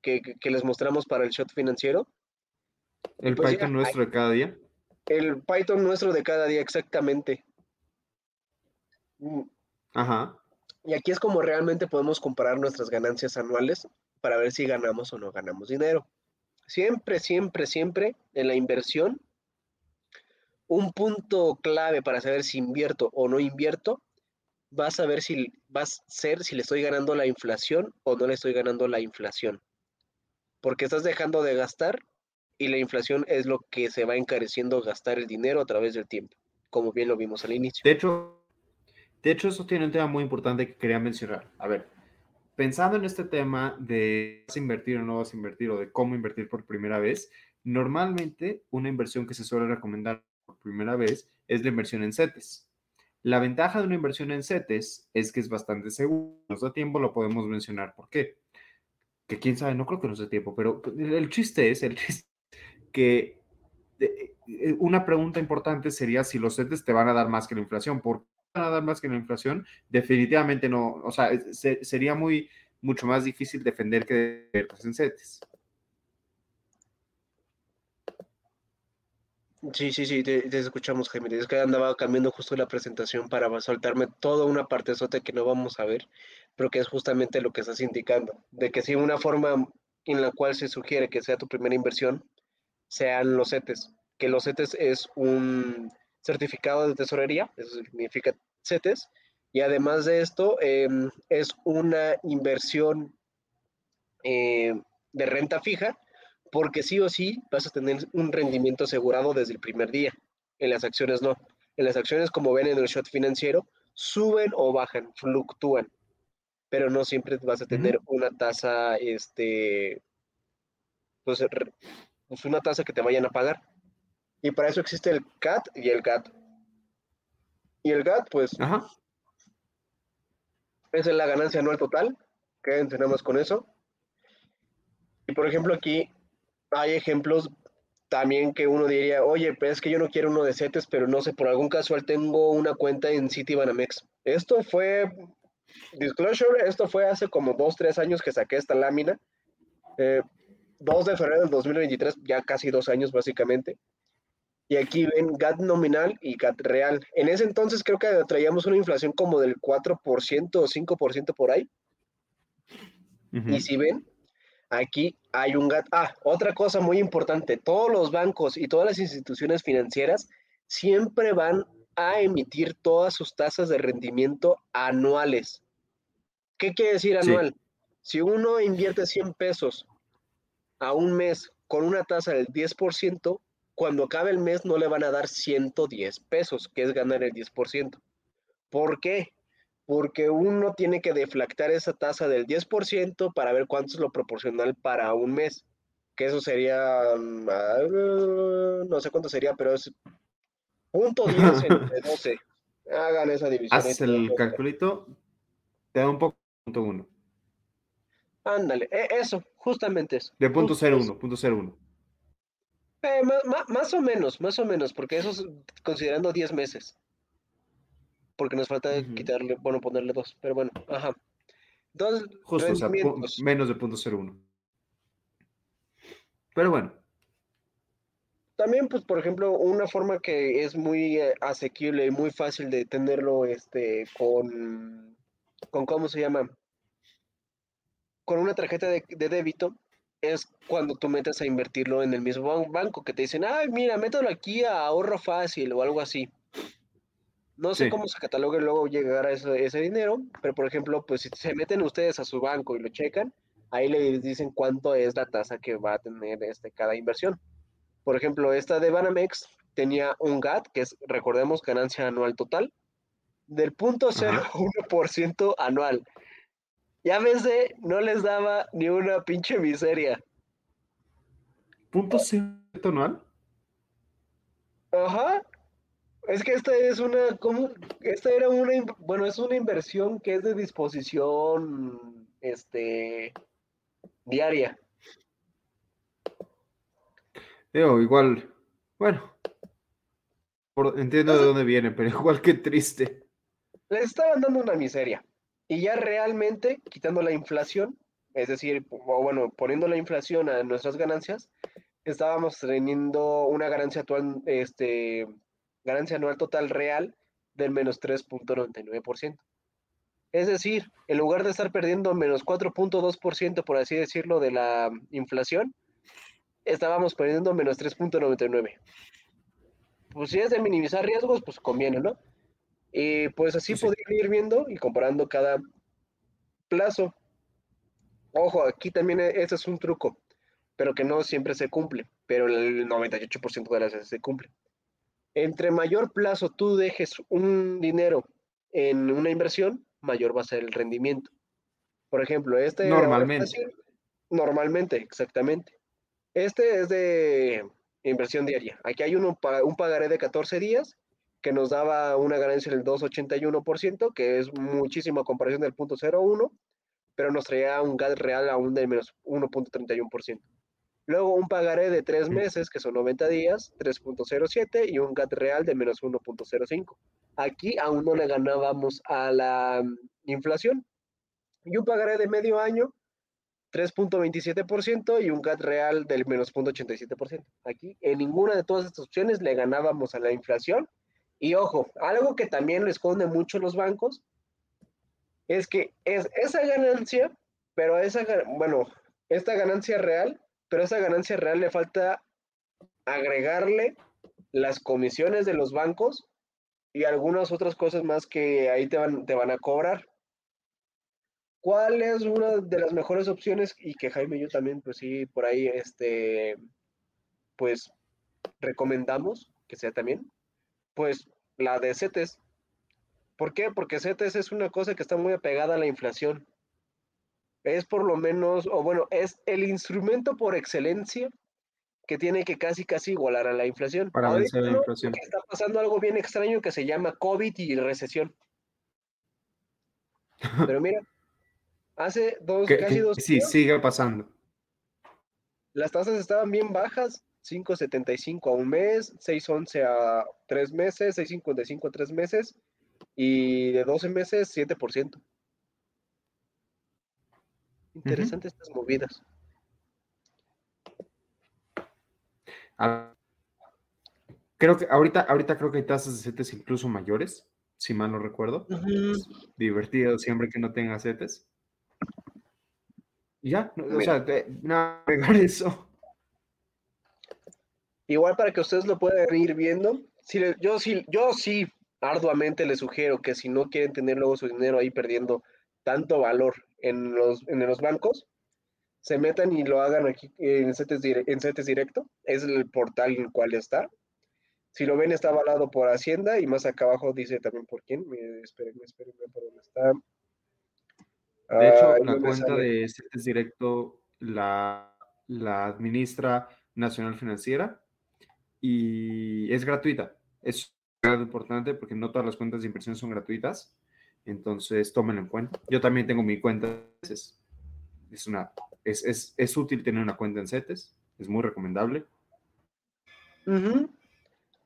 que, les mostramos para el shot financiero. el Pues Python nuestro de cada día. El Python nuestro de cada día, exactamente. Ajá. Y aquí es como realmente podemos comparar nuestras ganancias anuales para ver si ganamos o no ganamos dinero. Siempre, siempre, siempre en la inversión, un punto clave para saber si invierto o no invierto, vas a ver si vas a ser si le estoy ganando la inflación o no le estoy ganando la inflación. Porque estás dejando de gastar y la inflación es lo que se va encareciendo gastar el dinero a través del tiempo, como bien lo vimos al inicio. De hecho, de hecho, eso tiene un tema muy importante que quería mencionar. A ver, pensando en este tema de vas a invertir o no vas a invertir o de cómo invertir por primera vez, normalmente una inversión que se suele recomendar por primera vez es la inversión en CETES. La ventaja de una inversión en CETES es que es bastante seguro. Nos da tiempo, lo podemos mencionar. ¿Por qué? Que quién sabe, no creo que nos dé tiempo, pero el chiste es, el chiste que de- eh, una pregunta importante sería si los CETES te van a dar más que la inflación. ¿Por qué van a dar más que la inflación? Definitivamente no. O sea, sería muy, mucho más difícil defender que en CETES. Sí, sí, sí, te, te escuchamos, Jaime. Es que andaba cambiando justo la presentación para soltarme toda una partezota que no vamos a ver, pero que es justamente lo que estás indicando, de que sí, una forma en la cual se sugiere que sea tu primera inversión sean los CETES, que los CETES es un certificado de tesorería, eso significa CETES, y además de esto em, es una inversión eh, de renta fija, porque sí o sí vas a tener un rendimiento asegurado desde el primer día. En las acciones no. En las acciones, como ven en el shot financiero, suben o bajan, fluctúan, pero no siempre vas a tener una tasa, este, pues, pues, una tasa que te vayan a pagar. Y para eso existe el CAT y el GAT. Y el GAT, pues, Ajá. es la ganancia anual total. que entrenamos con eso. Y por ejemplo, aquí hay ejemplos también que uno diría, oye, pues es que yo no quiero uno de CETES, pero no sé, por algún casual tengo una cuenta en Citibanamex. Esto fue, disclosure, esto fue hace como dos, tres años que saqué esta lámina. 2 eh, de febrero del 2023, ya casi dos años básicamente. Y aquí ven GAT nominal y GAT real. En ese entonces creo que traíamos una inflación como del 4% o 5% por ahí. Y si ven, Aquí hay un gato. Ah, otra cosa muy importante, todos los bancos y todas las instituciones financieras siempre van a emitir todas sus tasas de rendimiento anuales. ¿Qué quiere decir anual? Si uno invierte 100 pesos a un mes con una tasa del 10%, cuando acabe el mes no le van a dar 110 pesos, que es ganar el 10%. ¿Por qué? Porque uno tiene que deflactar esa tasa del 10% para ver cuánto es lo proporcional para un mes, que eso sería, mm, ah, no sé cuánto sería, pero es punto 10 entre 12. Hagan esa división. Haz el calculito, te da un poco punto 1. Ándale, e, eso, justamente eso. De punto 01, punto 01. Eh, más o menos, más o menos, porque eso es considerando 10 meses porque nos falta quitarle, bueno, ponerle dos, pero bueno, ajá. Dos Justo, o sea, menos de punto uno. Pero bueno. También, pues, por ejemplo, una forma que es muy eh, asequible y muy fácil de tenerlo, este, con, con ¿cómo se llama? Con una tarjeta de, de débito, es cuando tú metes a invertirlo en el mismo banco, que te dicen, ay, mira, mételo aquí a ahorro fácil o algo así. No sé cómo se cataloga y luego llegar a ese, dinero, pero por ejemplo, pues si se meten ustedes a su banco y lo checan, ahí les dicen cuánto es la tasa que va a tener este, cada inversión. Por ejemplo, esta de Banamex tenía un GAT, que es, recordemos, ganancia anual total, del punto 0,1% anual. Ya ves, no les daba ni una pinche miseria. ¿Punto cero anual? Ajá. Es que esta es una, ¿cómo? Esta era una, bueno, es una inversión que es de disposición, este, diaria. Digo, igual, bueno, entiendo de dónde viene, pero igual que triste. Les estaban dando una miseria. Y ya realmente, quitando la inflación, es decir, o bueno, poniendo la inflación a nuestras ganancias, estábamos teniendo una ganancia actual, este, ganancia anual total real del menos 3.99%. Es decir, en lugar de estar perdiendo menos 4.2%, por así decirlo, de la inflación, estábamos perdiendo menos 3.99. Pues si es de minimizar riesgos, pues conviene, ¿no? Y pues así podría ir viendo y comparando cada plazo. Ojo, aquí también ese es un truco, pero que no siempre se cumple, pero el 98% de las veces se cumple entre mayor plazo tú dejes un dinero en una inversión, mayor va a ser el rendimiento. Por ejemplo, este... Normalmente. Normalmente, exactamente. Este es de inversión diaria. Aquí hay un pagaré de 14 días que nos daba una ganancia del 2,81%, que es muchísima comparación del punto 0,1, pero nos traía un GAD real aún de menos 1.31%. Luego un pagaré de tres meses, que son 90 días, 3.07, y un GAT real de menos 1.05. Aquí aún no le ganábamos a la mm, inflación. Y un pagaré de medio año, 3.27%, y un GAT real del menos 0.87%. Aquí en ninguna de todas estas opciones le ganábamos a la inflación. Y ojo, algo que también le esconde mucho los bancos es que es esa ganancia, pero esa, bueno, esta ganancia real, pero esa ganancia real le falta agregarle las comisiones de los bancos y algunas otras cosas más que ahí te van, te van a cobrar. ¿Cuál es una de las mejores opciones? Y que Jaime y yo también, pues sí, por ahí, este, pues recomendamos que sea también, pues la de CETES. ¿Por qué? Porque CETES es una cosa que está muy apegada a la inflación. Es por lo menos, o bueno, es el instrumento por excelencia que tiene que casi casi igualar a la inflación. Para Ahorita, vencer la inflación. Está pasando algo bien extraño que se llama COVID y recesión. Pero mira, hace dos, Que- casi que dos sí, años, sigue pasando. las tasas estaban bien bajas, 5.75 a un mes, 6.11 a tres meses, 6.55 a tres meses y de 12 meses 7%. Interesantes estas movidas. Creo que ahorita, ahorita creo que hay tasas de CETES incluso mayores, si mal no recuerdo. Divertido siempre que no tenga CETES. Y Ya, no, o sea, te- eso. Igual para que ustedes lo puedan ir viendo, si le- yo, sí, yo sí arduamente les sugiero que si no quieren tener luego su dinero ahí perdiendo tanto valor en los, en los bancos, se metan y lo hagan aquí en CETES, en CETES Directo. Es el portal en el cual está. Si lo ven, está avalado por Hacienda y más acá abajo dice también por quién. Me- Espérenme, espérenme, por dónde está. De hecho, Ah, la cuenta sale. de CETES Directo la, la administra Nacional Financiera y es gratuita. Es importante porque no todas las cuentas de inversión son gratuitas. Entonces, tómenlo en cuenta. Yo también tengo mi cuenta. Es, es, una, es, es, es útil tener una cuenta en CETES. Es muy recomendable. Ujú.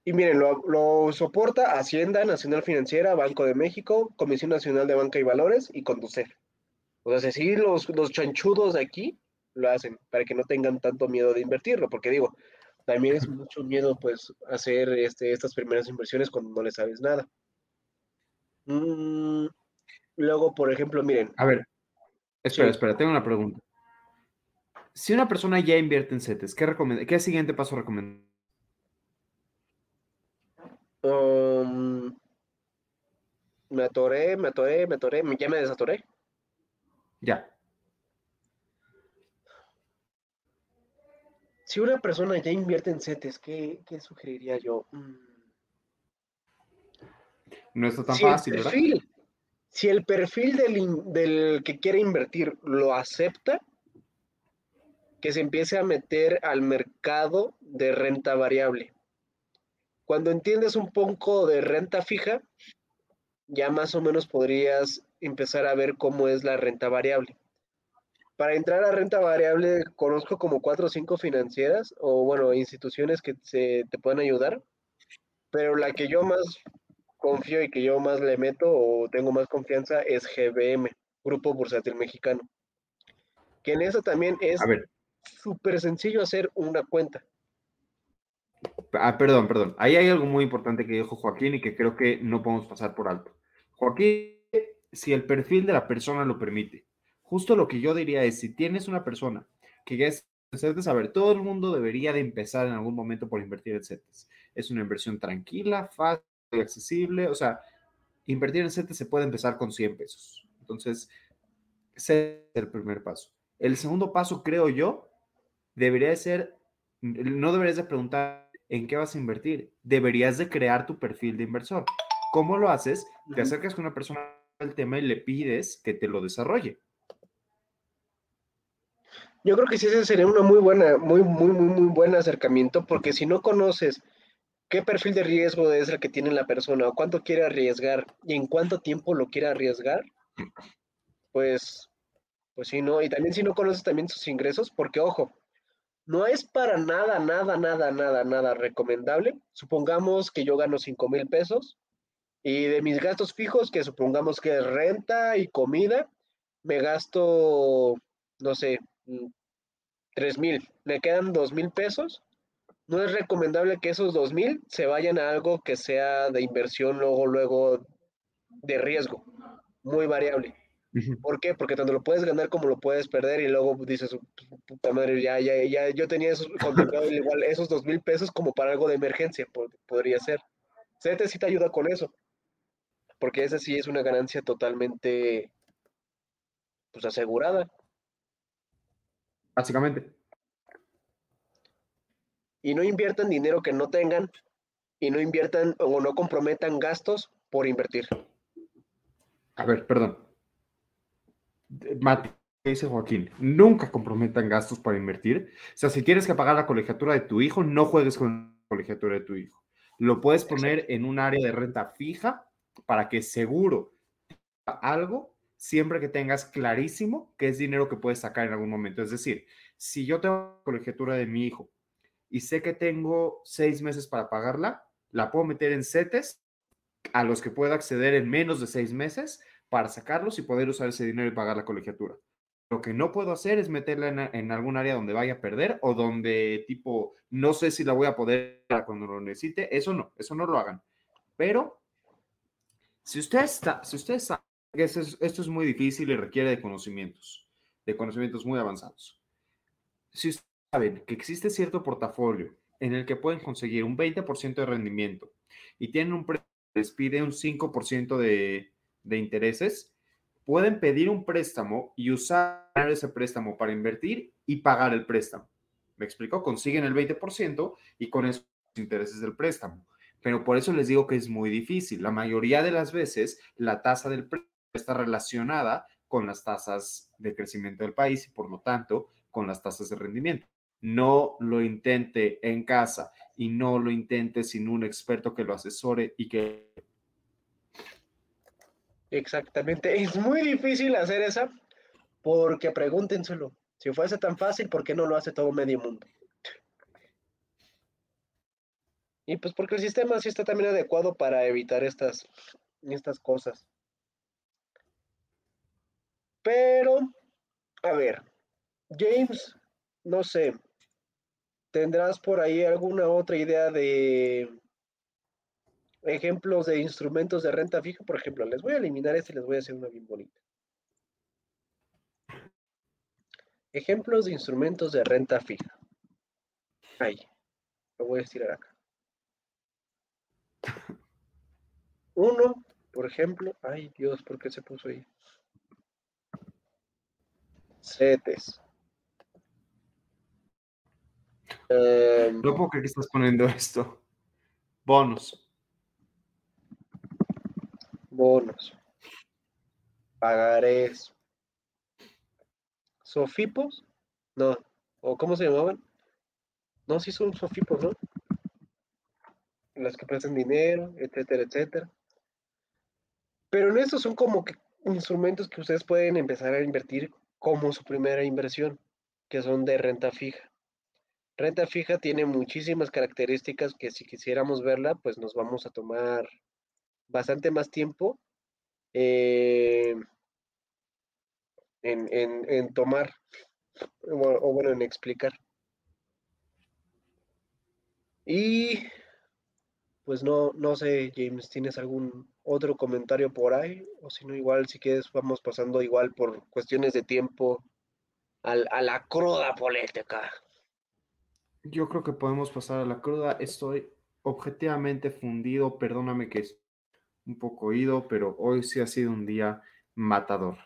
Y miren, lo, lo soporta Hacienda Nacional Financiera, Banco de México, Comisión Nacional de Banca y Valores y Conducir. O sea, si los, los chanchudos de aquí lo hacen para que no tengan tanto miedo de invertirlo, porque digo, también es mucho miedo pues hacer este, estas primeras inversiones cuando no le sabes nada. Mm, luego, por ejemplo, miren, A ver, espera, Sí. espera, tengo una pregunta. Si una persona ya invierte en CETES, ¿qué, ¿qué siguiente paso recomienda? um, me atoré, me atoré, me atoré, ya me desatoré. Ya. Si una persona ya invierte en CETES, ¿qué, qué sugeriría yo? Mm, No está tan si el fácil, ¿verdad? si el perfil del, que quiere invertir lo acepta, que se empiece a meter al mercado de renta variable. Cuando entiendes un poco de renta fija, ya más o menos podrías empezar a ver cómo es la renta variable. Para entrar a renta variable, conozco como cuatro o cinco financieras o, bueno, instituciones que se, te pueden ayudar, pero la que yo más confío y que yo más le meto o tengo más confianza es GBM, Grupo Bursátil Mexicano. Que en eso también es súper sencillo hacer una cuenta. ah, perdón, perdón. Ahí hay algo muy importante que dijo Joaquín y que creo que no podemos pasar por alto. Joaquín, si el perfil de la persona lo permite, justo lo que yo diría es, si tienes una persona que ya es CETES, a ver, todo el mundo debería de empezar en algún momento por invertir en CETES. Es una inversión tranquila, fácil, accesible, o sea, invertir en CETES se puede empezar con 100 pesos. Entonces, ese es el primer paso. El segundo paso, creo yo, debería de ser, no deberías de preguntar en qué vas a invertir, deberías de crear tu perfil de inversor. ¿Cómo lo haces? Te acercas con una persona al tema y le pides que te lo desarrolle. Yo creo que sí, ese sería una muy buena, muy, muy, muy, muy buen acercamiento, porque si no conoces qué perfil de riesgo es el que tiene la persona o cuánto quiere arriesgar y en cuánto tiempo lo quiere arriesgar, pues, pues sí, ¿no? Y también si no conoces también sus ingresos, porque ojo, no es para nada, nada, nada, nada, nada recomendable. Supongamos que yo gano 5 mil pesos y de mis gastos fijos, que supongamos que es renta y comida, me gasto, no sé, 3 mil, me quedan 2 mil pesos. No es recomendable que esos 2 mil se vayan a algo que sea de inversión luego, luego de riesgo, muy variable. ¿Por qué? Porque tanto lo puedes ganar como lo puedes perder y luego dices, puta madre, ya, ya, ya, yo tenía eso contemplado igual esos dos mil pesos como para algo de emergencia, pod- podría ser. CETES sí te ayuda con eso, porque esa sí es una ganancia totalmente, pues, asegurada. Básicamente. Y no inviertan dinero que no tengan y no inviertan o no comprometan gastos por invertir. A ver, perdón. Eh, Mati, ¿qué dice Joaquín? Nunca comprometan gastos para invertir. O sea, si tienes que pagar la colegiatura de tu hijo, no juegues con la colegiatura de tu hijo. Lo puedes poner en un área de renta fija para que seguro algo siempre que tengas clarísimo que es dinero que puedes sacar en algún momento. Es decir, si yo tengo la colegiatura de mi hijo y sé que tengo seis meses para pagarla, la puedo meter en CETES a los que pueda acceder en menos de seis meses para sacarlos y poder usar ese dinero y pagar la colegiatura. Lo que no puedo hacer es meterla en, en algún área donde vaya a perder o donde tipo, no sé si la voy a poder cuando lo necesite. Eso no, eso no lo hagan. Pero si usted está, si usted sabe que esto es, esto es muy difícil y requiere de conocimientos, de conocimientos muy avanzados. Si ustedes saben que existe cierto portafolio en el que pueden conseguir un 20% de rendimiento y tienen un precio que les pide un 5% de, de intereses, pueden pedir un préstamo y usar ese préstamo para invertir y pagar el préstamo. ¿Me explico? Consiguen el 20% y con esos intereses del préstamo. Pero por eso les digo que es muy difícil. La mayoría de las veces la tasa del préstamo está relacionada con las tasas de crecimiento del país y por lo tanto con las tasas de rendimiento. No lo intente en casa y no lo intente sin un experto que lo asesore y que Exactamente. Es muy difícil hacer esa porque pregúntenselo. Si fuese tan fácil, ¿por qué no lo hace todo medio mundo? Y pues porque el sistema sí está también adecuado para evitar estas, estas cosas. Pero, a ver, James, no sé, ¿tendrás por ahí alguna otra idea de ejemplos de instrumentos de renta fija? Por ejemplo, les voy a eliminar este y les voy a hacer una bien bonita. Ejemplos de instrumentos de renta fija. Ahí, lo voy a estirar acá. Uno, por ejemplo, ay Dios, ¿por qué se puso ahí? CETES. Em, no puedo creer que estás poniendo esto. Bonos. bonos. Pagarés. ¿Sofipos? No. ¿O cómo se llamaban? No, sí son sofipos, ¿no? Las que prestan dinero, etcétera, etcétera. Pero en estos son como que instrumentos que ustedes pueden empezar a invertir como su primera inversión, que son de renta fija. Renta fija tiene muchísimas características que si quisiéramos verla, pues nos vamos a tomar bastante más tiempo eh, en, tomar, o, bueno, en explicar. Y pues no, no sé, James, ¿tienes algún otro comentario por ahí? O si no, igual, si quieres, vamos pasando igual por cuestiones de tiempo a la cruda política. Yo creo que podemos pasar a la cruda. Estoy objetivamente fundido, perdóname que es un poco oído, pero hoy sí ha sido un día matador.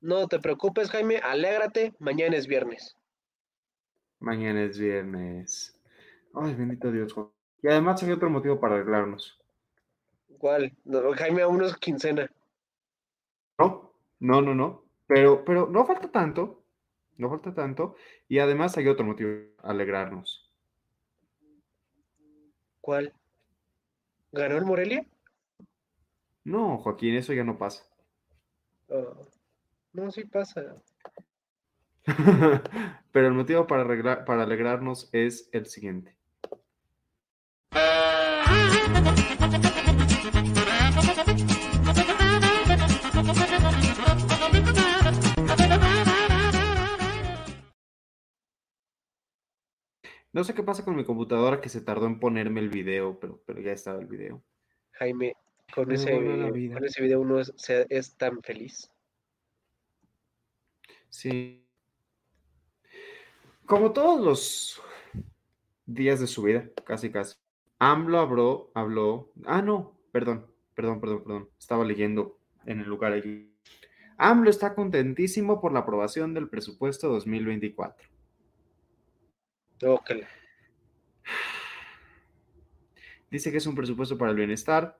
No te preocupes, Jaime, alégrate, mañana es viernes. Mañana es viernes. Ay, bendito Dios. Y además hay otro motivo para arreglarnos. ¿Cuál? No, Jaime aún no es quincena. No, no, no, no. Pero, pero no falta tanto. No falta tanto. Y además hay otro motivo para alegrarnos. ¿Cuál? ¿Ganó el Morelia? No, Joaquín, eso ya no pasa. Oh, no, sí pasa. Pero el motivo para, arreglar, para alegrarnos es el siguiente. No sé qué pasa con mi computadora que se tardó en ponerme el video, pero, pero ya estaba el video. Jaime, con ese, con ese video uno es, es tan feliz. Sí. Como todos los días de su vida, casi casi. AMLO habló, habló. Ah, no, perdón, perdón, perdón, perdón. Estaba leyendo en el lugar allí. AMLO está contentísimo por la aprobación del presupuesto 2024. Dice que es un presupuesto para el bienestar,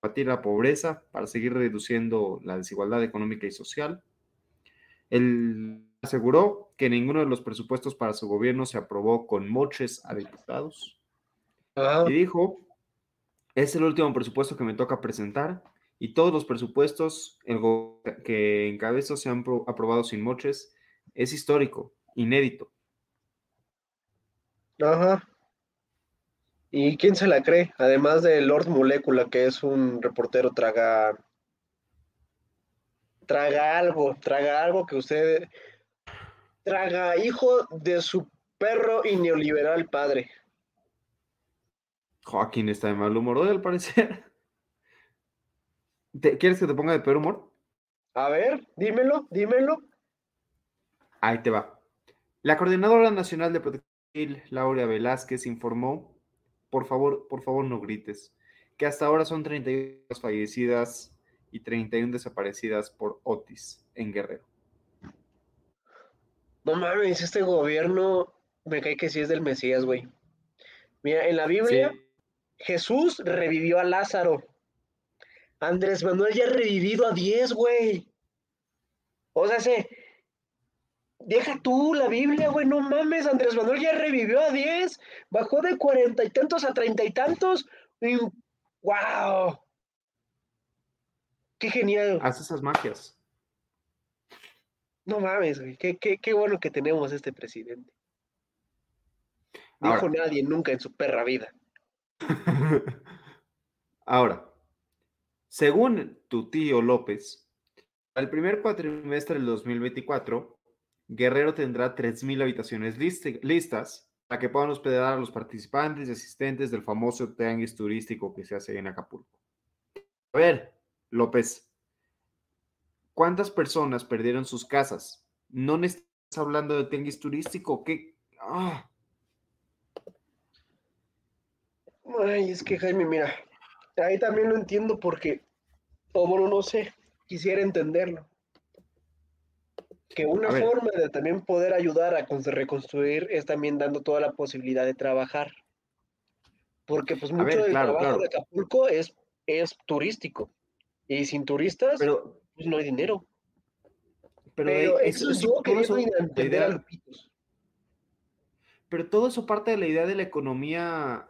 combatir la pobreza, para seguir reduciendo la desigualdad económica y social. Él aseguró que ninguno de los presupuestos para su gobierno se aprobó con moches a diputados. Y dijo, es el último presupuesto que me toca presentar y todos los presupuestos que encabezo se han pro- aprobado sin moches. Es histórico, inédito. Ajá. ¿Y quién se la cree? Además de Lord Molecula, que es un reportero traga. Traga algo, traga algo que usted. Traga hijo de su perro y neoliberal padre. Joaquín está de mal humor hoy, al parecer. ¿Te- ¿Quieres que te ponga de peor humor? A ver, dímelo, dímelo. Ahí te va. La Coordinadora Nacional de Protección Laura Velázquez, informó, por favor, por favor no grites, que hasta ahora son 31 fallecidas y 31 desaparecidas por Otis en Guerrero. No mames, este gobierno me cae que sí es del Mesías, güey. Mira, en la Biblia, Sí, Jesús revivió a Lázaro. Andrés Manuel ya ha revivido a 10, güey. O sea, se... Deja tú la Biblia, güey, no mames, Andrés Manuel ya revivió a 10. Bajó de cuarenta y tantos a treinta y tantos. Y... ¡Wow! ¡Qué genial! hace esas magias. No mames, güey. Qué, qué, qué bueno que tenemos este presidente. Dijo Ahora. nadie nunca en su perra vida. Ahora, según tu tío López, al primer cuatrimestre del 2024, Guerrero tendrá 3.000 habitaciones listas para que puedan hospedar a los participantes y asistentes del famoso tianguis turístico que se hace en Acapulco. A ver, López, ¿cuántas personas perdieron sus casas? ¿No estás hablando de tianguis turístico? ¿Qué? Ah, Ay, es que Jaime, mira, ahí también lo entiendo porque, o bueno, no sé, quisiera entenderlo. Que una forma de también poder ayudar a cons- reconstruir es también dando toda la posibilidad de trabajar. Porque pues mucho ver, del claro, trabajo claro. de Acapulco es, es turístico. Y sin turistas, pero, pues no hay dinero. pero, Pero eh, eso es yo queriendo la entender a Lupitos. Pero todo eso parte de la idea de la economía,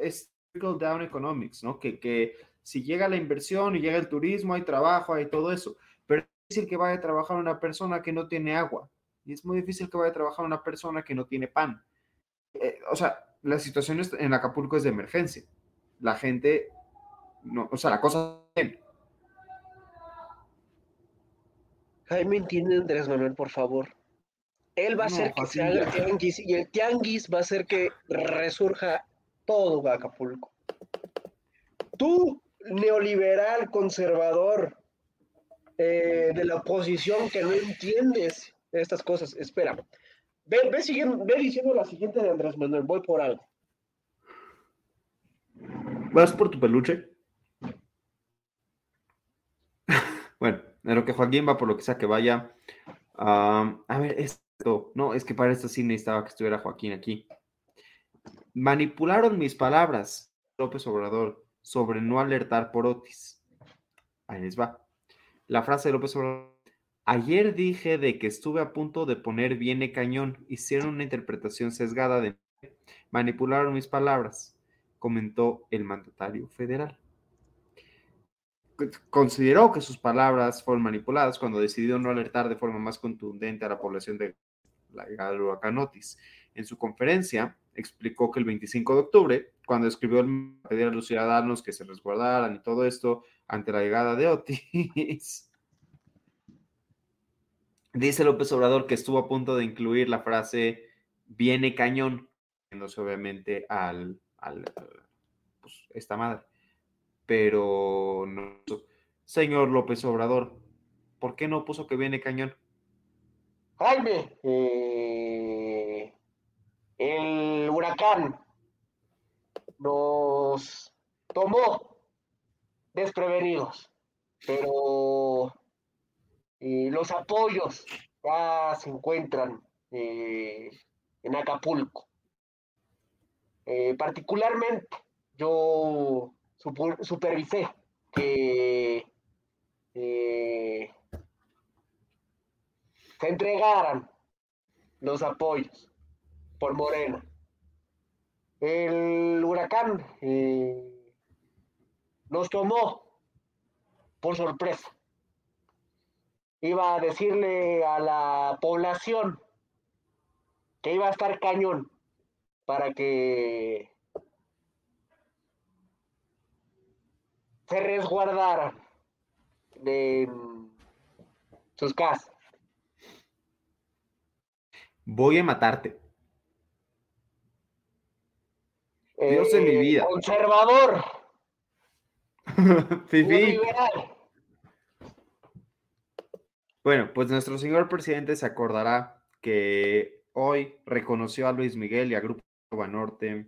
es trickle down economics, ¿no? Que, que si llega la inversión y llega el turismo, hay trabajo, hay todo eso. Es difícil que vaya a trabajar una persona que no tiene agua. Y es muy difícil que vaya a trabajar una persona que no tiene pan. Eh, o sea, la situación en Acapulco es de emergencia. La gente, no, o sea, la cosa. Jaime, entiende Andrés Manuel, por favor. Él va a No, hacer que se haga el tianguis y el tianguis va a hacer que resurja todo Acapulco. Tú, neoliberal, conservador, eh, de la oposición que no entiendes estas cosas, espera. Ve, ve, ve diciendo la siguiente de Andrés Manuel, voy por algo. ¿Vas por tu peluche? bueno, en lo que Joaquín va por lo que sea que vaya. a ver, esto. No, es que para esto sí necesitaba que estuviera Joaquín aquí. Manipularon mis palabras, López Obrador, sobre no alertar por Otis. Ahí les va. La frase de López Obrador. Ayer dije de que estuve a punto de poner viene cañón. Hicieron una interpretación sesgada de manipularon mis palabras, comentó el mandatario federal. Consideró que sus palabras fueron manipuladas cuando decidió no alertar de forma más contundente a la población de la llegada del huracán Otis. En su conferencia explicó que el 25 de octubre, cuando escribió el pedir a los ciudadanos que se resguardaran y todo esto ante la llegada de Otis, dice López Obrador que estuvo a punto de incluir la frase viene cañón, obviamente al, al- pues, esta madre. Pero no. Señor López Obrador, ¿por qué no puso que viene cañón? Jaime, eh, el huracán nos tomó desprevenidos, pero eh, los apoyos ya se encuentran eh, en Acapulco. Eh, particularmente, yo supervisé que se entregaran los apoyos por Morena. El huracán eh, nos tomó por sorpresa. Iba a decirle a la población que iba a estar cañón para que se resguardaran de sus casas. Voy a matarte. Dios de mi Eh, vida. Conservador, Fifi. Bueno, pues nuestro señor presidente se acordará que hoy reconoció a Luis Miguel y a Grupo Banorte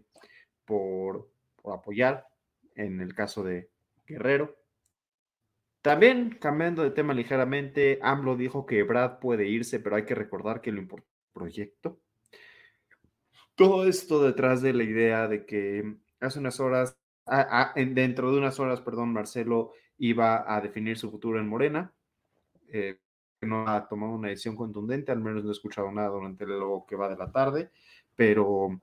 por, por apoyar en el caso de Guerrero. También, cambiando de tema ligeramente, AMLO dijo que Brad puede irse, pero hay que recordar que lo importante proyecto. Todo esto detrás de la idea de que hace unas horas, ah, ah, en- dentro de unas horas, perdón, Marcelo iba a definir su futuro en Morena. Eh, no ha tomado una decisión contundente, al menos no he escuchado nada durante lo que va de la tarde, pero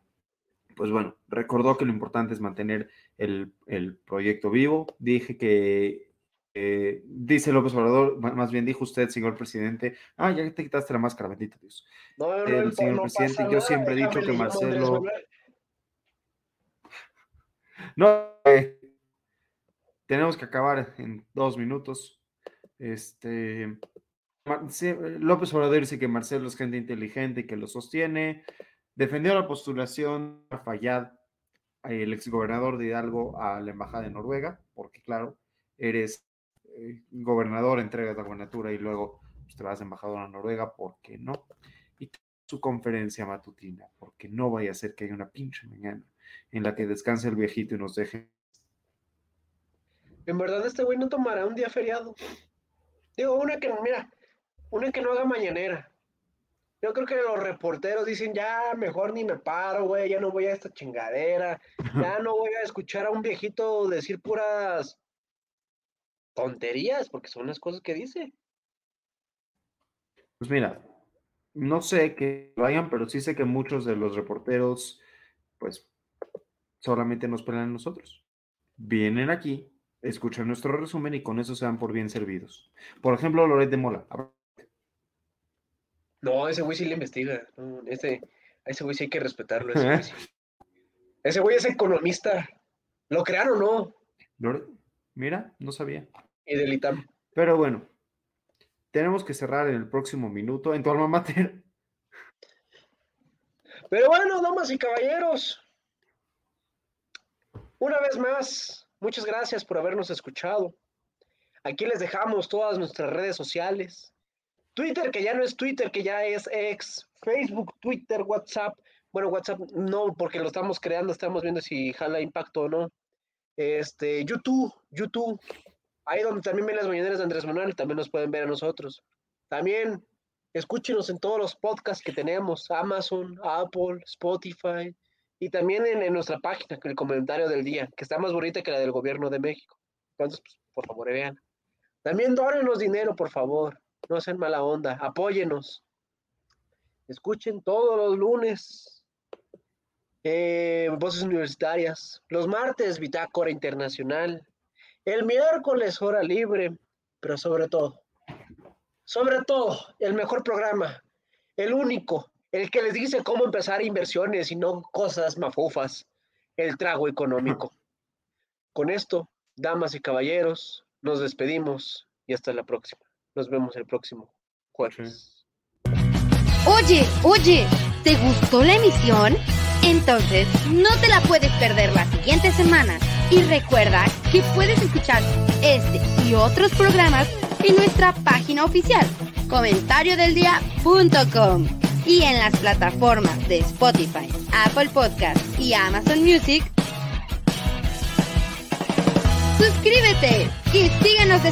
pues bueno, recordó que lo importante es mantener el, el proyecto vivo. Dije que, eh, dice López Obrador, más bien dijo usted, señor presidente, ah, ya te quitaste la máscara, bendito Dios. No, no, El no, señor presidente, yo siempre he dicho que Marcelo-. No, eh, tenemos que acabar en dos minutos. Este, eh, López Obrador dice que Marcelo es gente inteligente y que lo sostiene. Defendió la postulación a Fayad, el exgobernador de Hidalgo, a la embajada de Noruega, porque claro, eres eh, gobernador, entregas la gobernatura y luego pues, te vas de embajador a Noruega, ¿por qué no? Y su conferencia matutina, porque no vaya a ser que haya una pinche mañana en la que descanse el viejito y nos deje. En verdad, este güey no tomará un día feriado. Digo, una que, mira, una que no haga mañanera. Yo creo que los reporteros dicen, ya mejor ni me paro, güey, ya no voy a esta chingadera, ya no voy a escuchar a un viejito decir puras tonterías, porque son las cosas que dice. Pues mira, no sé que vayan, pero sí sé que muchos de los reporteros, pues, solamente nos pelean a nosotros. Vienen aquí, escuchan nuestro resumen y con eso se dan por bien servidos. Por ejemplo, Loret de Mola. No, ese güey sí le investiga. no, ese, a ese güey sí hay que respetarlo. Ese güey, sí. Ese güey es economista. ¿Lo crearon o no? Loret- Mira, no sabía. Y del ITAM. Pero bueno, tenemos que cerrar en el próximo minuto. En tu alma mater. Pero bueno, damas y caballeros, una vez más, muchas gracias por habernos escuchado. Aquí les dejamos todas nuestras redes sociales. Twitter, que ya no es Twitter, que ya es ex. Facebook, Twitter, WhatsApp. Bueno, WhatsApp no, porque lo estamos creando, estamos viendo si jala impacto o no. Este, YouTube, YouTube. Ahí donde también ven las mañaneras de Andrés Manuel, también nos pueden ver a nosotros. También escúchenos en todos los podcasts que tenemos, Amazon, Apple, Spotify, y también en, nuestra página, con el comentario del día, que está más bonita que la del gobierno de México. Entonces, pues, por favor, vean. También dónenos dinero, por favor. No sean mala onda. Apóyenos. Escuchen todos los lunes. Eh, voces universitarias. Los martes, Bitácora Internacional. El miércoles, hora libre. Pero sobre todo, sobre todo, el mejor programa, el único, el que les dice cómo empezar inversiones y no cosas mafufas, el trago económico. Con esto, damas y caballeros, nos despedimos y hasta la próxima. Nos vemos el próximo jueves. Oye, oye, ¿te gustó la emisión? Entonces, no te la puedes perder la siguiente semana. Y recuerda que puedes escuchar este y otros programas y nuestra página oficial, comentariodeldia.com. Y en las plataformas de Spotify, Apple Podcast y Amazon Music. Suscríbete y síguenos